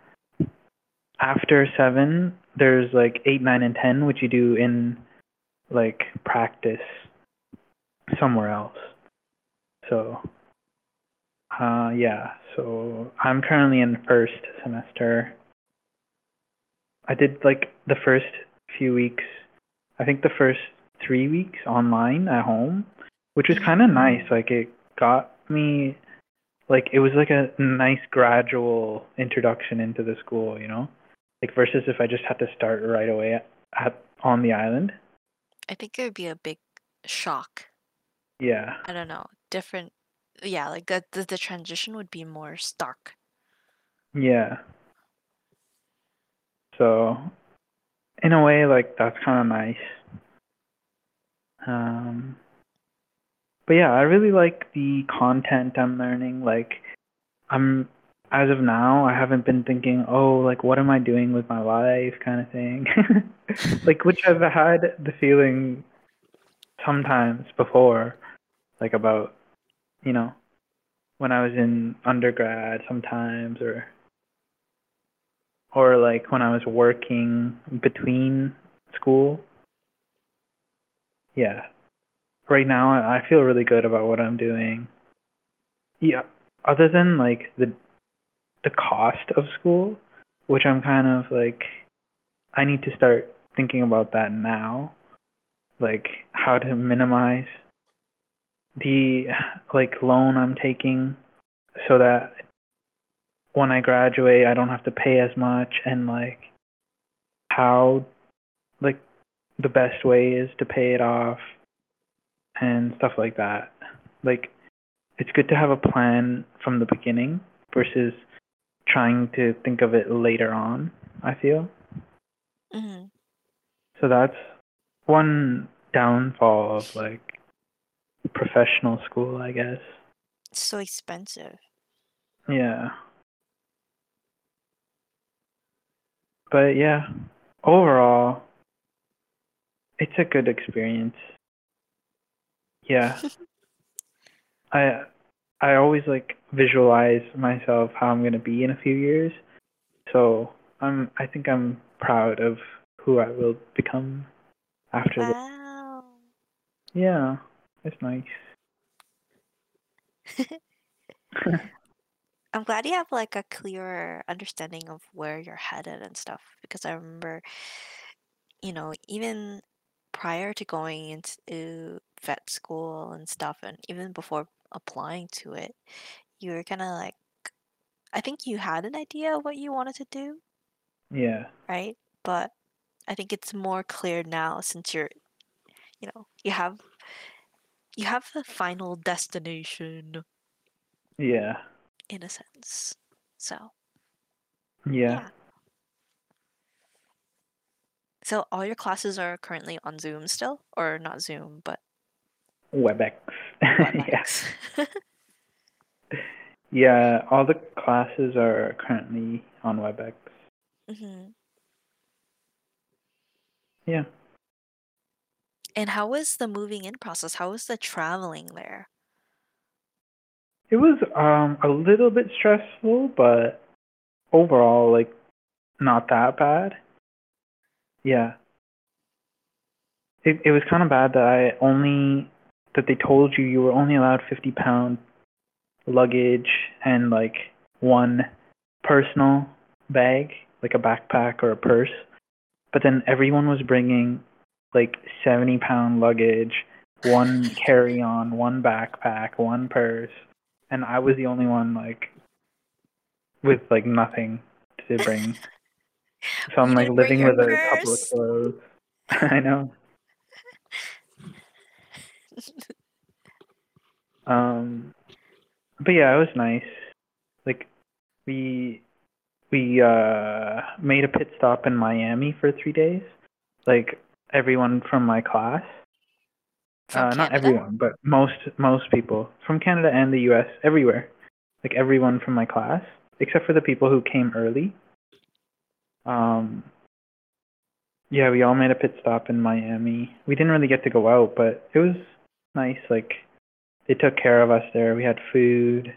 after seven, there's like eight, nine, and ten, which you do in like practice somewhere else. So, uh, yeah. So I'm currently in first semester. I did like the first few weeks. I think the first three weeks online at home, which was kind of nice. Like it got me, like it was like a nice gradual introduction into the school, you know, like versus if I just had to start right away at, at on the island.
I think it would be a big shock.
Yeah,
I don't know. Different. Yeah, like the the, the transition would be more stark.
yeah. So, in a way, like that's kind of nice. Um, but yeah, I really like the content I'm learning. Like, I'm as of now, I haven't been thinking, oh, like what am I doing with my life, kind of thing. *laughs* like, which I've had the feeling sometimes before, like about, you know, when I was in undergrad sometimes, or or like when I was working between school. Yeah. Right now, I feel really good about what I'm doing. Yeah. Other than like the the cost of school, which I'm kind of like I need to start thinking about that now. Like how to minimize the like loan I'm taking so that when I graduate I don't have to pay as much and like how like the best way is to pay it off and stuff like that. Like it's good to have a plan from the beginning versus trying to think of it later on, I feel.
hmm
So that's one downfall of like professional school, I guess.
It's so expensive.
Yeah. But yeah, overall, it's a good experience. Yeah. I I always like visualize myself how I'm gonna be in a few years. So I'm I think I'm proud of who I will become after this.
Wow.
Yeah, it's nice. *laughs*
I'm glad you have like a clearer understanding of where you're headed and stuff because I remember, you know, even prior to going into vet school and stuff, and even before applying to it, you were kind of like, I think you had an idea of what you wanted to do,
yeah.
right? But I think it's more clear now since you're, you know, you have you have the final destination
Yeah.
in a sense. So,
Yeah.
yeah. So all your classes are currently on Zoom still, or not Zoom, but
WebEx. *laughs* yeah.
WebEx. *laughs*
Yeah, all the classes are currently on WebEx.
hmm
Yeah.
And how was the moving in process? How was the traveling there?
It was um a little bit stressful, but overall like not that bad. Yeah. It it was kind of bad that I only that they told you you were only allowed 50 pound luggage and like one personal bag, like a backpack or a purse. But then everyone was bringing like 70 pound luggage, one *laughs* carry on, one backpack, one purse. And I was the only one like with like nothing to bring. *laughs* *laughs* So I'm like living with a couple of
purse?
clothes. *laughs* I know. *laughs* Um, but yeah, it was nice. Like we we uh made a pit stop in Miami for three days. Like everyone from my class.
From
uh, not everyone, but most most people from Canada and the U.S. everywhere. Like everyone from my class, except for the people who came early. Um. Yeah, we all made a pit stop in Miami. We didn't really get to go out, but it was nice. Like they took care of us there. We had food.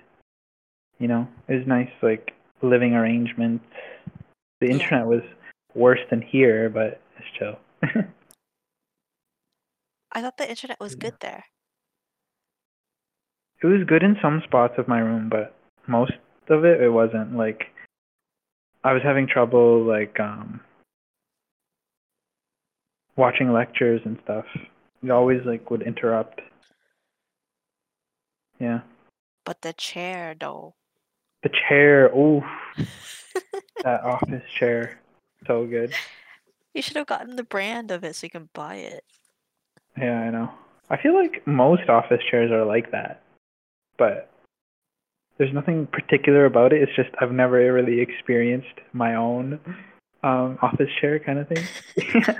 You know, it was nice. Like living arrangements. The
Yeah.
internet was worse than here, but it's chill. *laughs*
I thought the internet was good there.
it was good in some spots of my room, but most of it it wasn't. Like I was having trouble like um watching lectures and stuff. It always like would interrupt. Yeah.
But the chair, though.
The chair, ooh, that office chair. So good. *laughs*
you should have gotten the brand of it so you can buy it.
Yeah, I know. I feel like most office chairs are like that. But there's nothing particular about it. It's just I've never really experienced my own um office chair kind of thing. *laughs*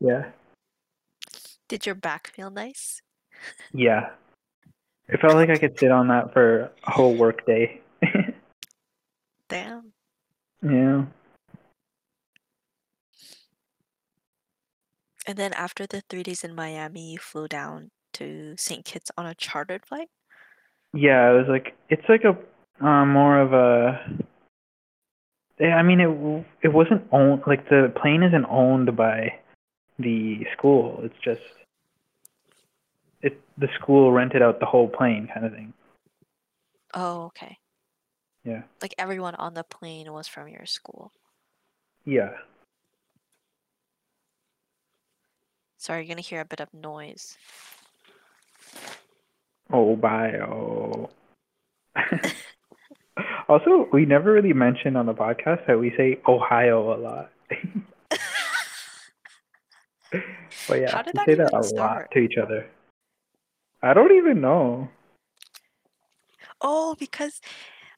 yeah.
Did your back feel nice?
Yeah. It felt like I could sit on that for a whole work day. *laughs*
Damn.
yeah.
And then after the three days in Miami, you flew down to St. Kitts on a chartered flight?
Yeah, it was like it's like a uh, more of a. Yeah, I mean it. It wasn't owned like the plane isn't owned by the school. It's just it. The school rented out the whole plane, kind of thing.
Oh, okay.
Yeah.
Like everyone on the plane was from your school.
Yeah.
Sorry, you're gonna hear a bit of noise.
Oh, bio. *laughs* also, we never really mentioned on the podcast that we say Ohio a lot. *laughs* but yeah, we say that a
start?
lot to each other. I don't even know.
Oh, because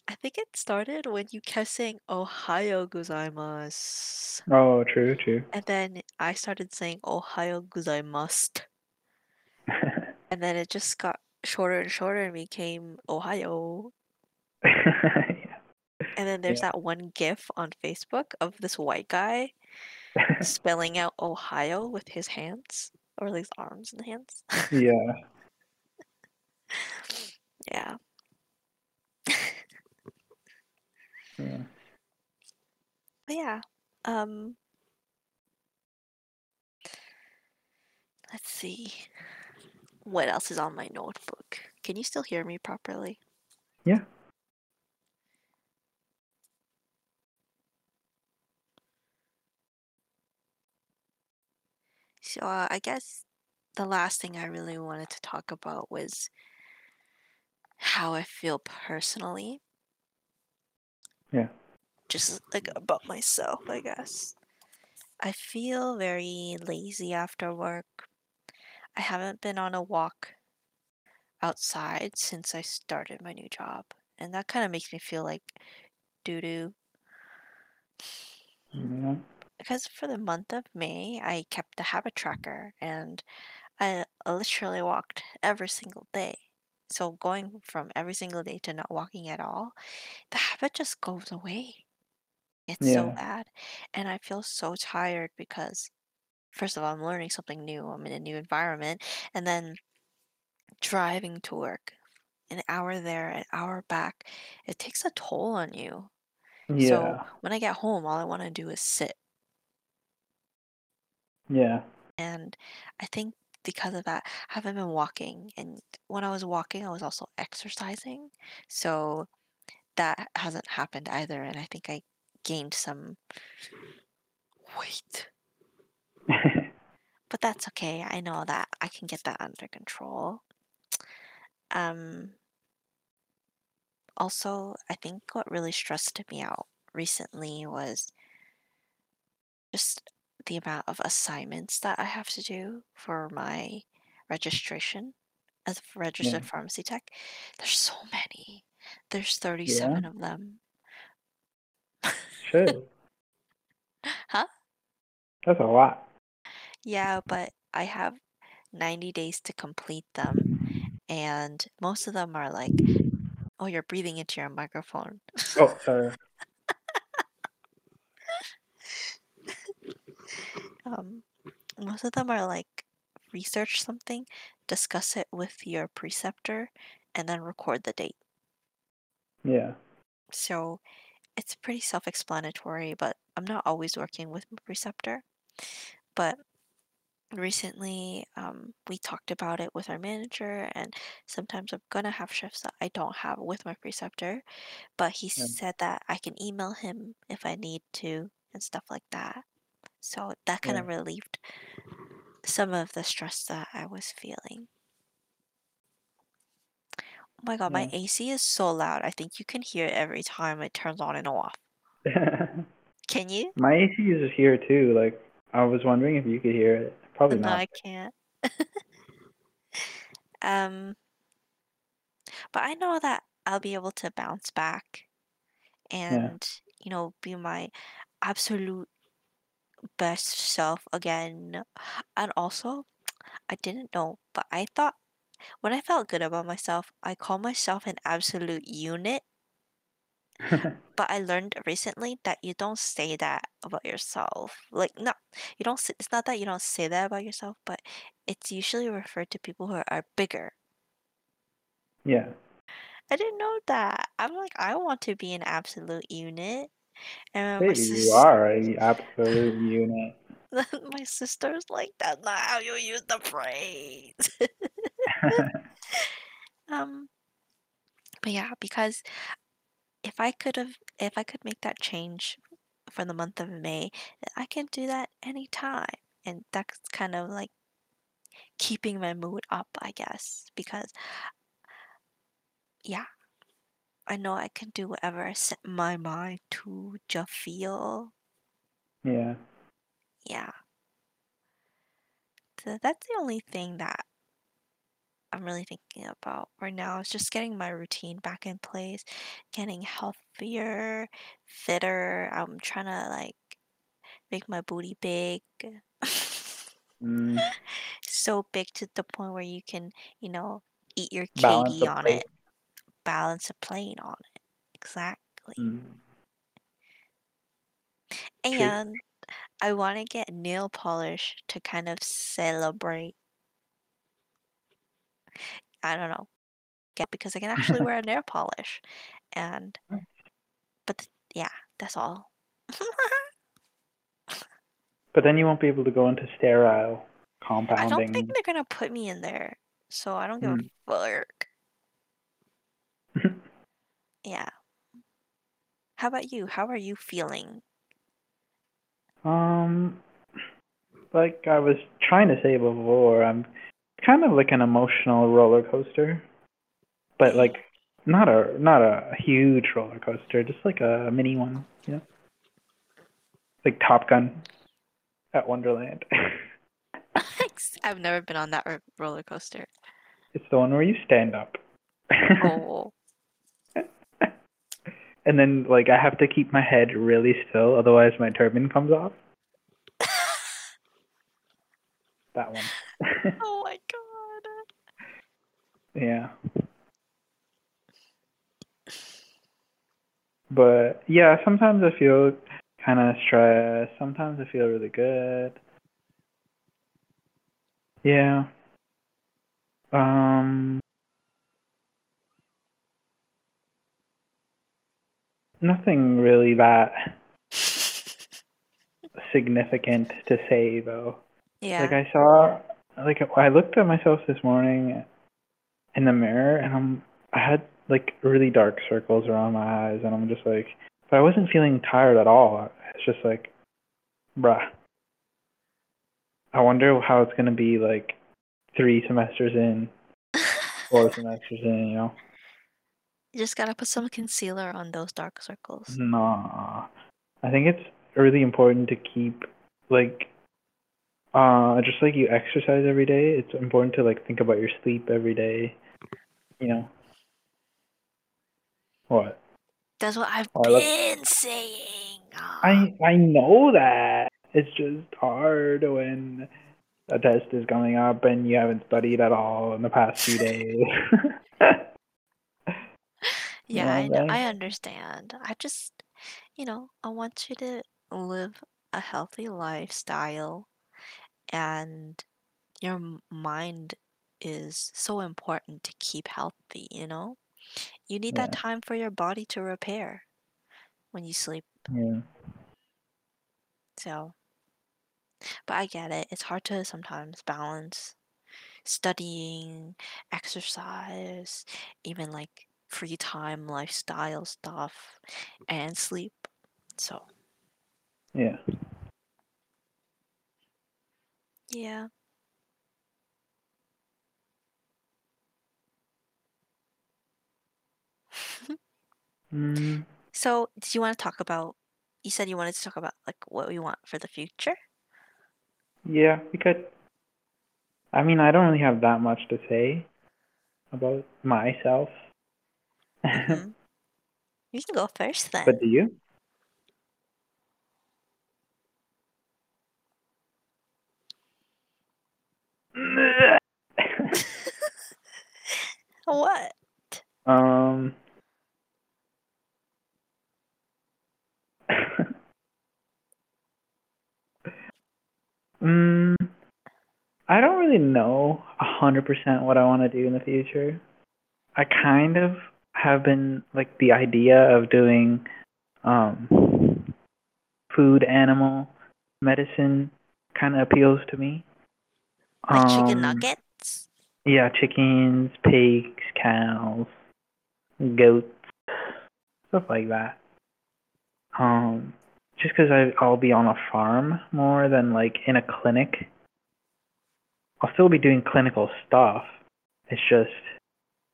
I think it started when you kept saying Ohio gozaimasu.
Oh, true, true.
And then I started saying Ohio gozaimasu. And then it just got shorter and shorter and became Ohio. *laughs*
yeah.
And then there's
Yeah.
that one gif on Facebook of this white guy *laughs* spelling out Ohio with his hands or his arms and hands.
yeah. *laughs*
yeah.
Yeah.
But yeah. Um let's see. What else is on my notebook. Can you still hear me properly?
Yeah.
So uh, I guess the last thing I really wanted to talk about was how I feel personally.
Yeah.
Just like about myself, I guess. I feel very lazy after work. I haven't been on a walk outside since I started my new job, and that kind of makes me feel like doo doo.
Yeah.
Because for the month of May, I kept the habit tracker and I literally walked every single day. So going from every single day to not walking at all, the habit just goes away. It's so bad. And I feel so tired because, first of all, I'm learning something new. I'm in a new environment. And then driving to work, an hour there, an hour back, it takes a toll on you. So
Yeah.
when I get home, all I want to do is sit.
Yeah.
And I think because of that, I haven't been walking. And when I was walking, I was also exercising. So that hasn't happened either. And I think I gained some weight. *laughs* But that's okay. I know that I can get that under control. Um, also, I think what really stressed me out recently was just the amount of assignments that I have to do for my registration as a registered
Yeah.
pharmacy tech. There's so many. There's
Yeah.
37 of them.
Should. *laughs*
Huh?
That's a lot.
Yeah, but I have 90 days to complete them, and most of them are like, oh, you're breathing into your microphone.
Oh, *laughs* sorry.
um, most of them are like research something, discuss it with your preceptor, and then record the date.
Yeah.
So it's pretty self-explanatory, but I'm not always working with my preceptor. But recently, um, we talked about it with our manager, and sometimes I'm gonna have shifts that I don't have with my preceptor, but he
Yeah.
said that I can email him if I need to and stuff like that. So that kind
Yeah.
of relieved some of the stress that I was feeling. Oh my god, my
Yeah.
AC is so loud. I think you can hear it every time it turns on and off. *laughs* Can you?
My AC is here too. Like, I was wondering if you could hear it. Probably
No,
not.
I can't. *laughs* um, but I know that I'll be able to bounce back
Yeah.
and, you know, be my absolute best self again. And also, I didn't know, but I thought when I felt good about myself, I call myself an absolute unit. *laughs* But I learned recently that you don't say that about yourself. Like, no, you don't. Say, it's not that you don't say that about yourself, but it's usually referred to people who are bigger.
yeah.
I didn't know that. I'm like, I want to be an absolute unit. And
Hey, you
sis,
are a absolute *laughs* unit. *laughs*
my sister's like, that's not how you use the phrase. um, but yeah, because if I could have, if I could make that change for the month of May, I can do that anytime. And that's kind of like keeping my mood up, I guess, because yeah, I know I can do whatever I set my mind to just feel.
yeah.
Yeah. So that's the only thing that I'm really thinking about right now is just getting my routine back in place, getting healthier, fitter. I'm trying to like make my booty big.
Mm, *laughs*
so big to the point where you can, you know, eat your
balance
KD
the
on
plate.
it, balance a plane on it. Exactly.
Mm, treat.
And I want to get nail polish to kind of celebrate. I don't know. Get because I can *laughs* actually wear a nail polish. And but th- yeah, that's all.
But then you won't be able to go into sterile compounding.
I don't think they're gonna put me in there. so I don't give
Mm.
a fuck. *laughs* Yeah. How about you? How are you feeling?
Um, like I was trying to say before, I'm kind of like an emotional roller coaster, but like not a not a huge roller coaster, just like a mini one, you know, like Top Gun at Wonderland. *laughs*
I've never been on that ro- roller coaster.
it's the one where you stand up.
Oh, *laughs*
and then like I have to keep my head really still, otherwise my turban comes off. *laughs* That one.
oh.
Yeah. But yeah, sometimes I feel kind of stressed. Sometimes I feel really good. Yeah. Um. Nothing really that significant to say though.
Yeah.
Like I saw, like I looked at myself this morning in the mirror, and I'm I had like really dark circles around my eyes, and I'm just like, but I wasn't feeling tired at all. It's just like, bruh. I wonder how it's gonna be like three semesters in, *laughs* four semesters in, you know?
you just gotta put some concealer on those dark circles.
Nah. I think it's really important to keep like uh just like you exercise every day, it's important to like think about your sleep every day. You know. What?
That's what I've
I love-
been saying. Ah.
I I know that. It's just hard when a test is coming up and you haven't studied at all in the past few days. *laughs*
Yeah, I know,
right.
I understand. I just, you know, I want you to live a healthy lifestyle and your mind is so important to keep healthy, you know? You need that
Yeah.
time for your body to repair when you sleep.
yeah.
So, but I get it. It's hard to sometimes balance studying, exercise, even like free time lifestyle stuff and sleep. So,
Yeah.
yeah.
Mm,
So, did you want to talk about? You said you wanted to talk about like what we want for the future.
yeah, we could I mean, I don't really have that much to say about myself.
Mhm. *laughs* You can go first then.
but do you? *laughs* *laughs*
what?
um *laughs* mm, I don't really know a hundred percent what I want to do in the future. I kind of have been like the idea of doing um food animal medicine kind of appeals to me.
Like chicken
Um,
nuggets?
Yeah, chickens, pigs, cows, goats, stuff like that. Um, just because I'll be on a farm more than like in a clinic. I'll still be doing clinical stuff. It's just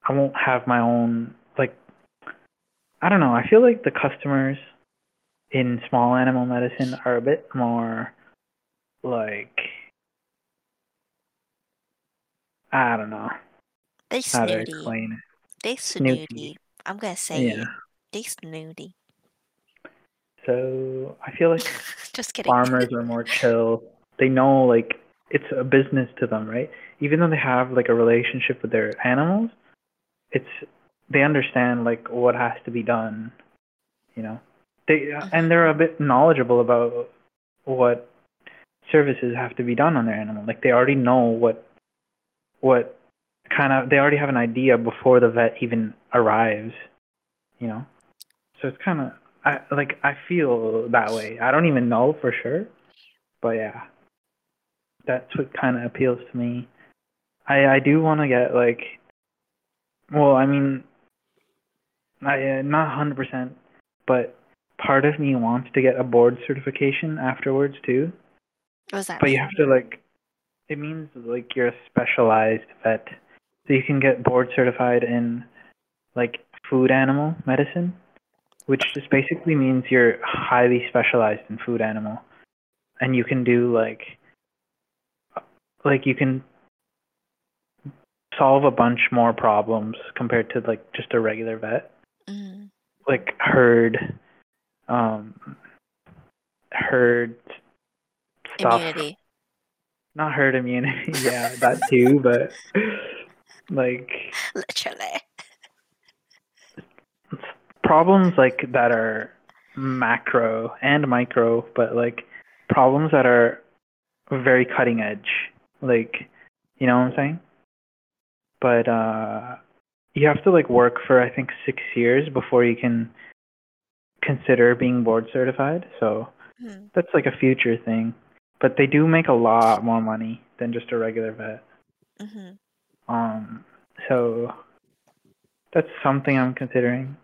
I won't have my own like. I don't know. I feel like the customers in small animal medicine are a bit more like I don't know
They
how to
snooty.
explain it.
They
Snooty.
snooty. I'm gonna say
Yeah.
it. They snooty.
So I feel like *laughs*
Just kidding.
farmers are more chill. They know like it's a business to them, right? Even though they have like a relationship with their animals, it's they understand like what has to be done, you know. They uh, and they're a mm-hmm. bit knowledgeable about what services have to be done on their animal. Like they already know what what kind of they already have an idea before the vet even arrives, you know. So it's kind of I like I feel that way. I don't even know for sure, but yeah, that's what kind of appeals to me. I I do want to get like, well, I mean, I uh, not hundred percent, but part of me wants to get a board certification afterwards too.
What that
But
mean?
you have to like, it means like you're a specialized vet, so you can get board certified in like food animal medicine, which just basically means you're highly specialized in food animal, and you can do like, like you can solve a bunch more problems compared to like just a regular vet,
Mhm.
like herd, um, herd stuff.
Immunity.
Not herd immunity, *laughs* yeah, that too, but like
Literally.
Problems like that are macro and micro, but like problems that are very cutting edge. Like, you know what I'm saying? But uh you have to like work for I think 6 years before you can consider being board certified. So
Hmm.
that's like a future thing. But they do make a lot more money than just a regular vet.
Mhm.
Um, so that's something I'm considering.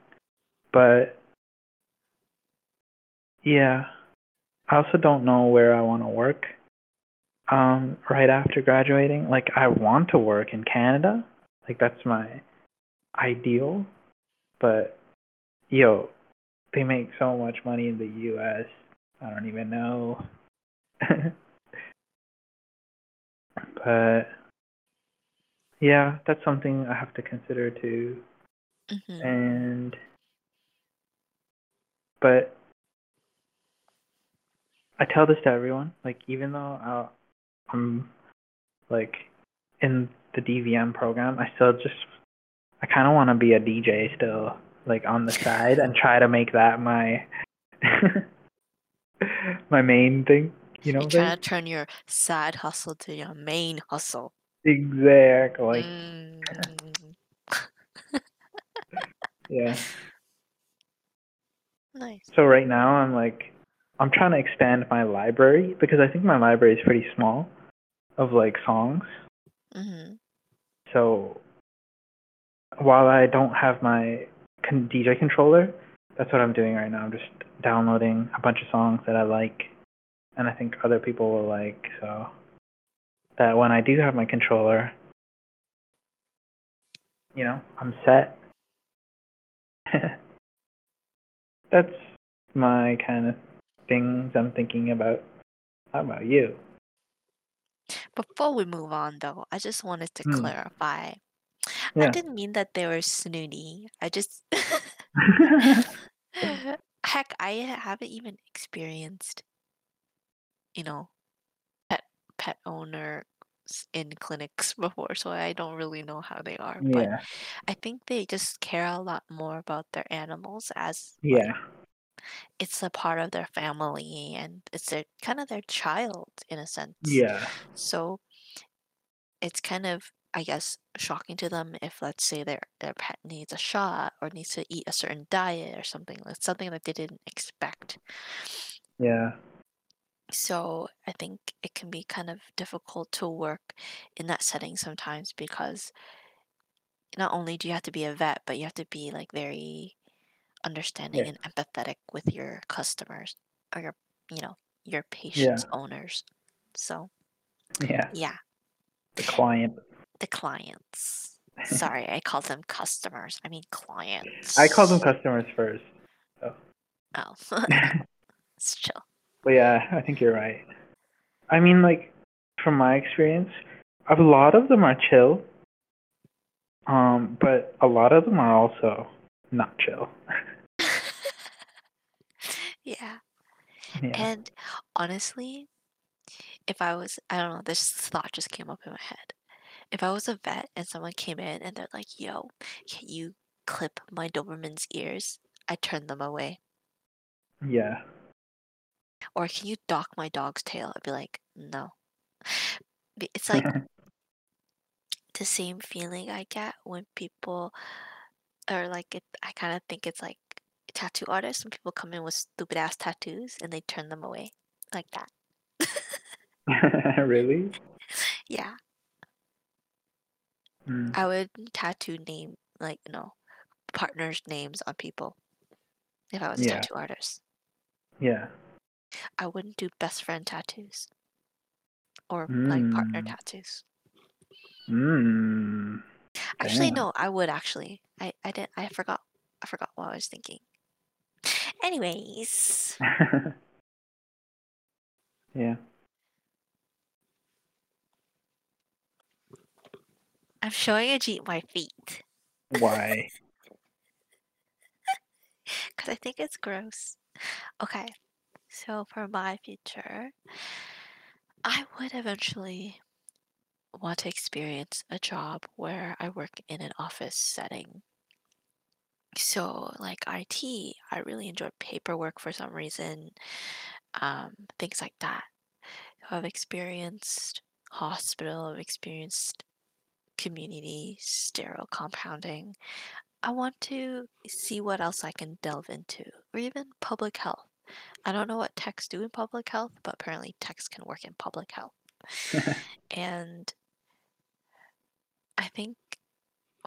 But yeah, I also don't know where I want to work. Um, right after graduating, like I want to work in Canada. Like that's my ideal. But yo, they make so much money in the US. I don't even know. *laughs* but yeah, that's something I have to consider too.
Mhm.
And but I tell this to everyone, like even though I, I'm like in the DVM program, I still just I kind of want to be a DJ still, like on the side, and try to make that my *laughs* my main thing. You know,
You're trying to turn your side hustle to your main hustle.
exactly.
Mm. *laughs*
Yeah.
Nice.
So right now I'm like I'm trying to expand my library because I think my library is pretty small of like songs.
Mm-hmm.
So while I don't have my con- DJ controller, that's what I'm doing right now. I'm just downloading a bunch of songs that I like and I think other people will like. So that when I do have my controller, you know, I'm set. *laughs* that's my kind of things I'm thinking about. How about you?
Before we move on, though, I just wanted to
Hmm.
clarify. I
Yeah.
didn't mean that they were snooty. I just. *laughs* *laughs* Heck, I haven't even experienced, you know, pet pet in clinics *laughs* before, so I don't really know how they are. But
yeah.
I think they just care a lot more about their animals as like
Yeah.
it's a part of their family and it's their kind of their child in a sense.
Yeah.
So it's kind of, I guess, shocking to them if, let's say, their their pet needs a shot or needs to eat a certain diet or something like something that they didn't expect.
Yeah.
So I think it can be kind of difficult to work in that setting sometimes because not only do you have to be a vet, but you have to be like very understanding
Yeah.
and empathetic with your customers or your, you know, your
Yeah.
patients' owners. So
Yeah.
yeah,
The client.
the clients. *laughs* Sorry, I called them customers. I mean clients.
I call them customers first. So.
Oh, *laughs* *laughs* it's chill.
But yeah, *laughs* I think you're right. I mean, like, from my experience, a lot of them are chill. Um, but a lot of them are also not chill. *laughs*
yeah.
yeah.
And honestly, if I was, I don't know, this thought just came up in my head. If I was a vet and someone came in and they're like, yo, can you clip my Doberman's ears? I turn them away.
Yeah.
Or can you dock my dog's tail? I'd be like, no. It's like *laughs* the same feeling I get when people or like it, I kind of think it's like tattoo artists when people come in with stupid ass tattoos and they turn them away like that. *laughs*
really? *laughs*
Yeah.
Mm.
I would tattoo name like no partners' names on people if I was a
Yeah.
tattoo artist.
Yeah.
I wouldn't do best friend tattoos or like partner
Mm.
tattoos.
Mm.
Actually,
Damn.
no, I would actually. I I didn't. I forgot. I forgot what I was thinking. Anyways, *laughs*
yeah.
I'm showing Ajit my feet
Why? *laughs*
because I think it's gross. Okay, so for my future, I would eventually want to experience a job where I work in an office setting. So, like IT, I really enjoy paperwork for some reason, um, things like that. I've experienced hospital, I've experienced community sterile compounding. I want to see what else I can delve into, or even public health. I don't know what techs do in public health, but apparently techs can work in public health. *laughs* and I think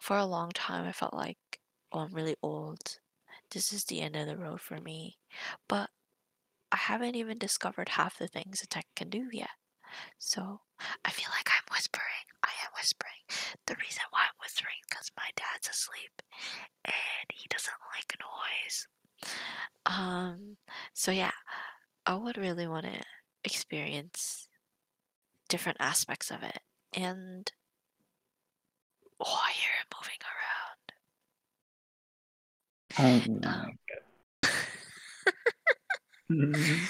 for a long time I felt like, oh, I'm really old. This is the end of the road for me. But I haven't even discovered half the things a tech can do yet. So I feel like I'm whispering. I am whispering. The reason why I'm whispering because my dad's asleep and he doesn't like noise. Um. So yeah, I would really want to experience different aspects of it, and oh, I hear it moving
Oh
around.
my
Um, *laughs*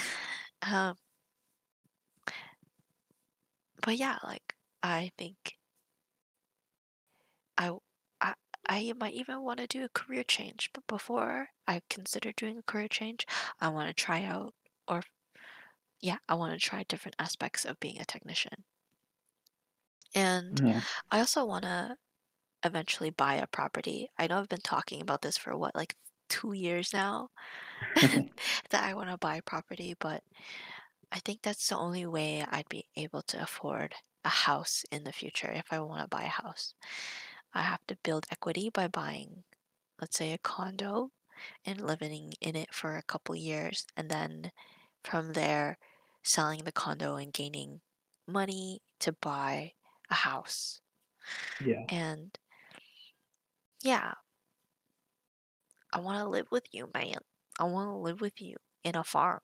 *laughs* um. But yeah, like I think I I might even want to do a career change. But before I consider doing a career change, I want to try out or yeah, I want to try different aspects of being a technician. And
yeah.
I also want to eventually buy a property. I know I've been talking about this for what, like two years now, *laughs* *laughs* that I want to buy property, but I think that's the only way I'd be able to afford a house in the future if I want to buy a house. I have to build equity by buying, let's say, a condo and living in it for a couple years, and then from there, selling the condo and gaining money to buy a house.
Yeah.
And yeah, I want to live with you, man. I want to live with you in a farm.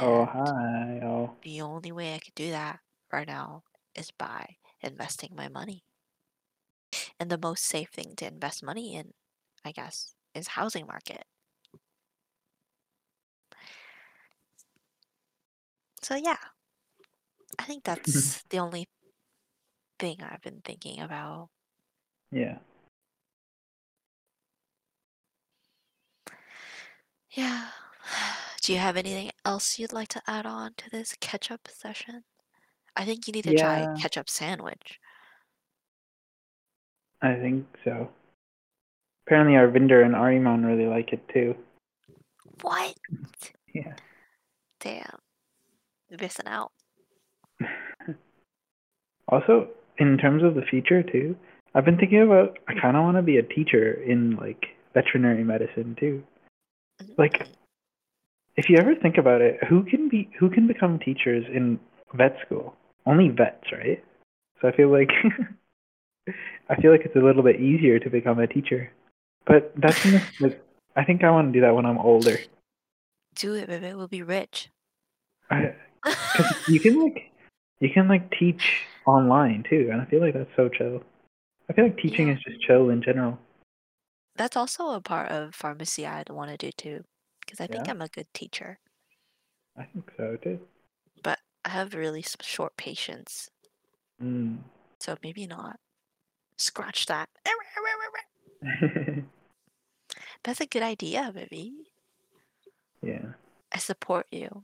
Oh, and
Oh hi. Oh.
the only way I could do that right now is by investing my money. And the most safe thing to invest money in, I guess, is housing market. So yeah, I think mm-hmm. that's the only thing I've been thinking about.
Yeah.
Yeah. *sighs* Do you have anything else you'd like to add on to this ketchup session? I think you need to try
Yeah.
ketchup sandwich.
I think so. Apparently our vendor and Arimon really like it too.
What? *laughs*
Yeah.
Damn. Missing out. *laughs*
also, in terms of the future too, I've been thinking about I kind of want to be a teacher in like veterinary medicine too. Mm-hmm. Like, if you ever think about it, who can be who can become teachers in vet school? Only vets, right? So I feel like *laughs* I feel like it's a little bit easier to become a teacher. But that's like I think I want to do that when I'm older.
Do it, baby. We'll be rich.
I, *laughs* you can like you can like teach online too, and I feel like that's so chill. I feel like teaching
Yeah.
is just chill in general.
That's also a part of pharmacy I'd want to do too, because I think I'm a good teacher,
I think so too.
but I have really short patience,
Mm.
so maybe not. Scratch that. *laughs* That's a good idea, baby.
yeah.
I support you.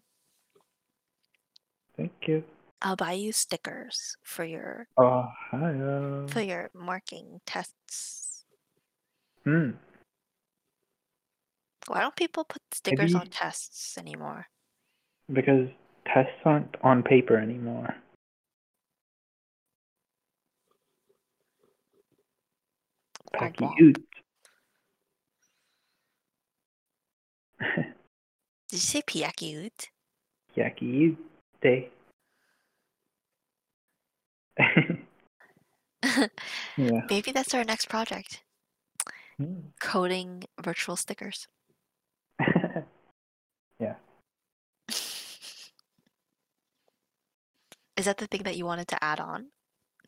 Thank you.
I'll buy you stickers for your
Oh, hi. Uh,
for your marking tests.
hmm.
Why don't people put stickers on tests anymore?
Because tests aren't on paper anymore.
Womp womp.
Pakiut.
Did you say Piakiut?
Yakiute. *laughs* yeah.
Maybe that's our next project.
Hmm.
Coding virtual stickers. *laughs*
yeah. *laughs*
Is that the thing that you wanted to add on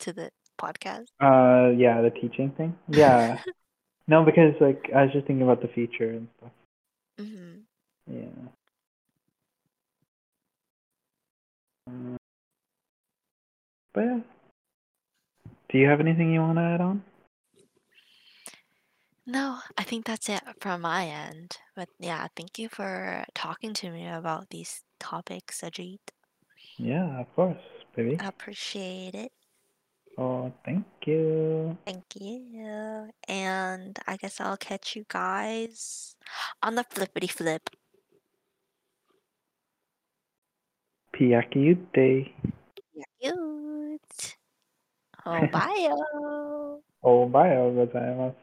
to the podcast?
Uh, yeah, the teaching thing. Yeah. *laughs* no, because like I was just thinking about the future and stuff.
Mm-hmm.
Yeah. Uh, but yeah. Do you have anything you want to add on?
No, I think that's it from my end. But yeah, thank you for talking to me about these topics, Ajit.
Yeah, of course, baby.
I appreciate it.
Oh, thank you.
Thank you. And I guess I'll catch you guys on the flippity flip.
Piakiute.
Cute. Oh, *laughs* oh *laughs* bye.
Oh, bye, gozaimasu.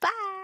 Bye.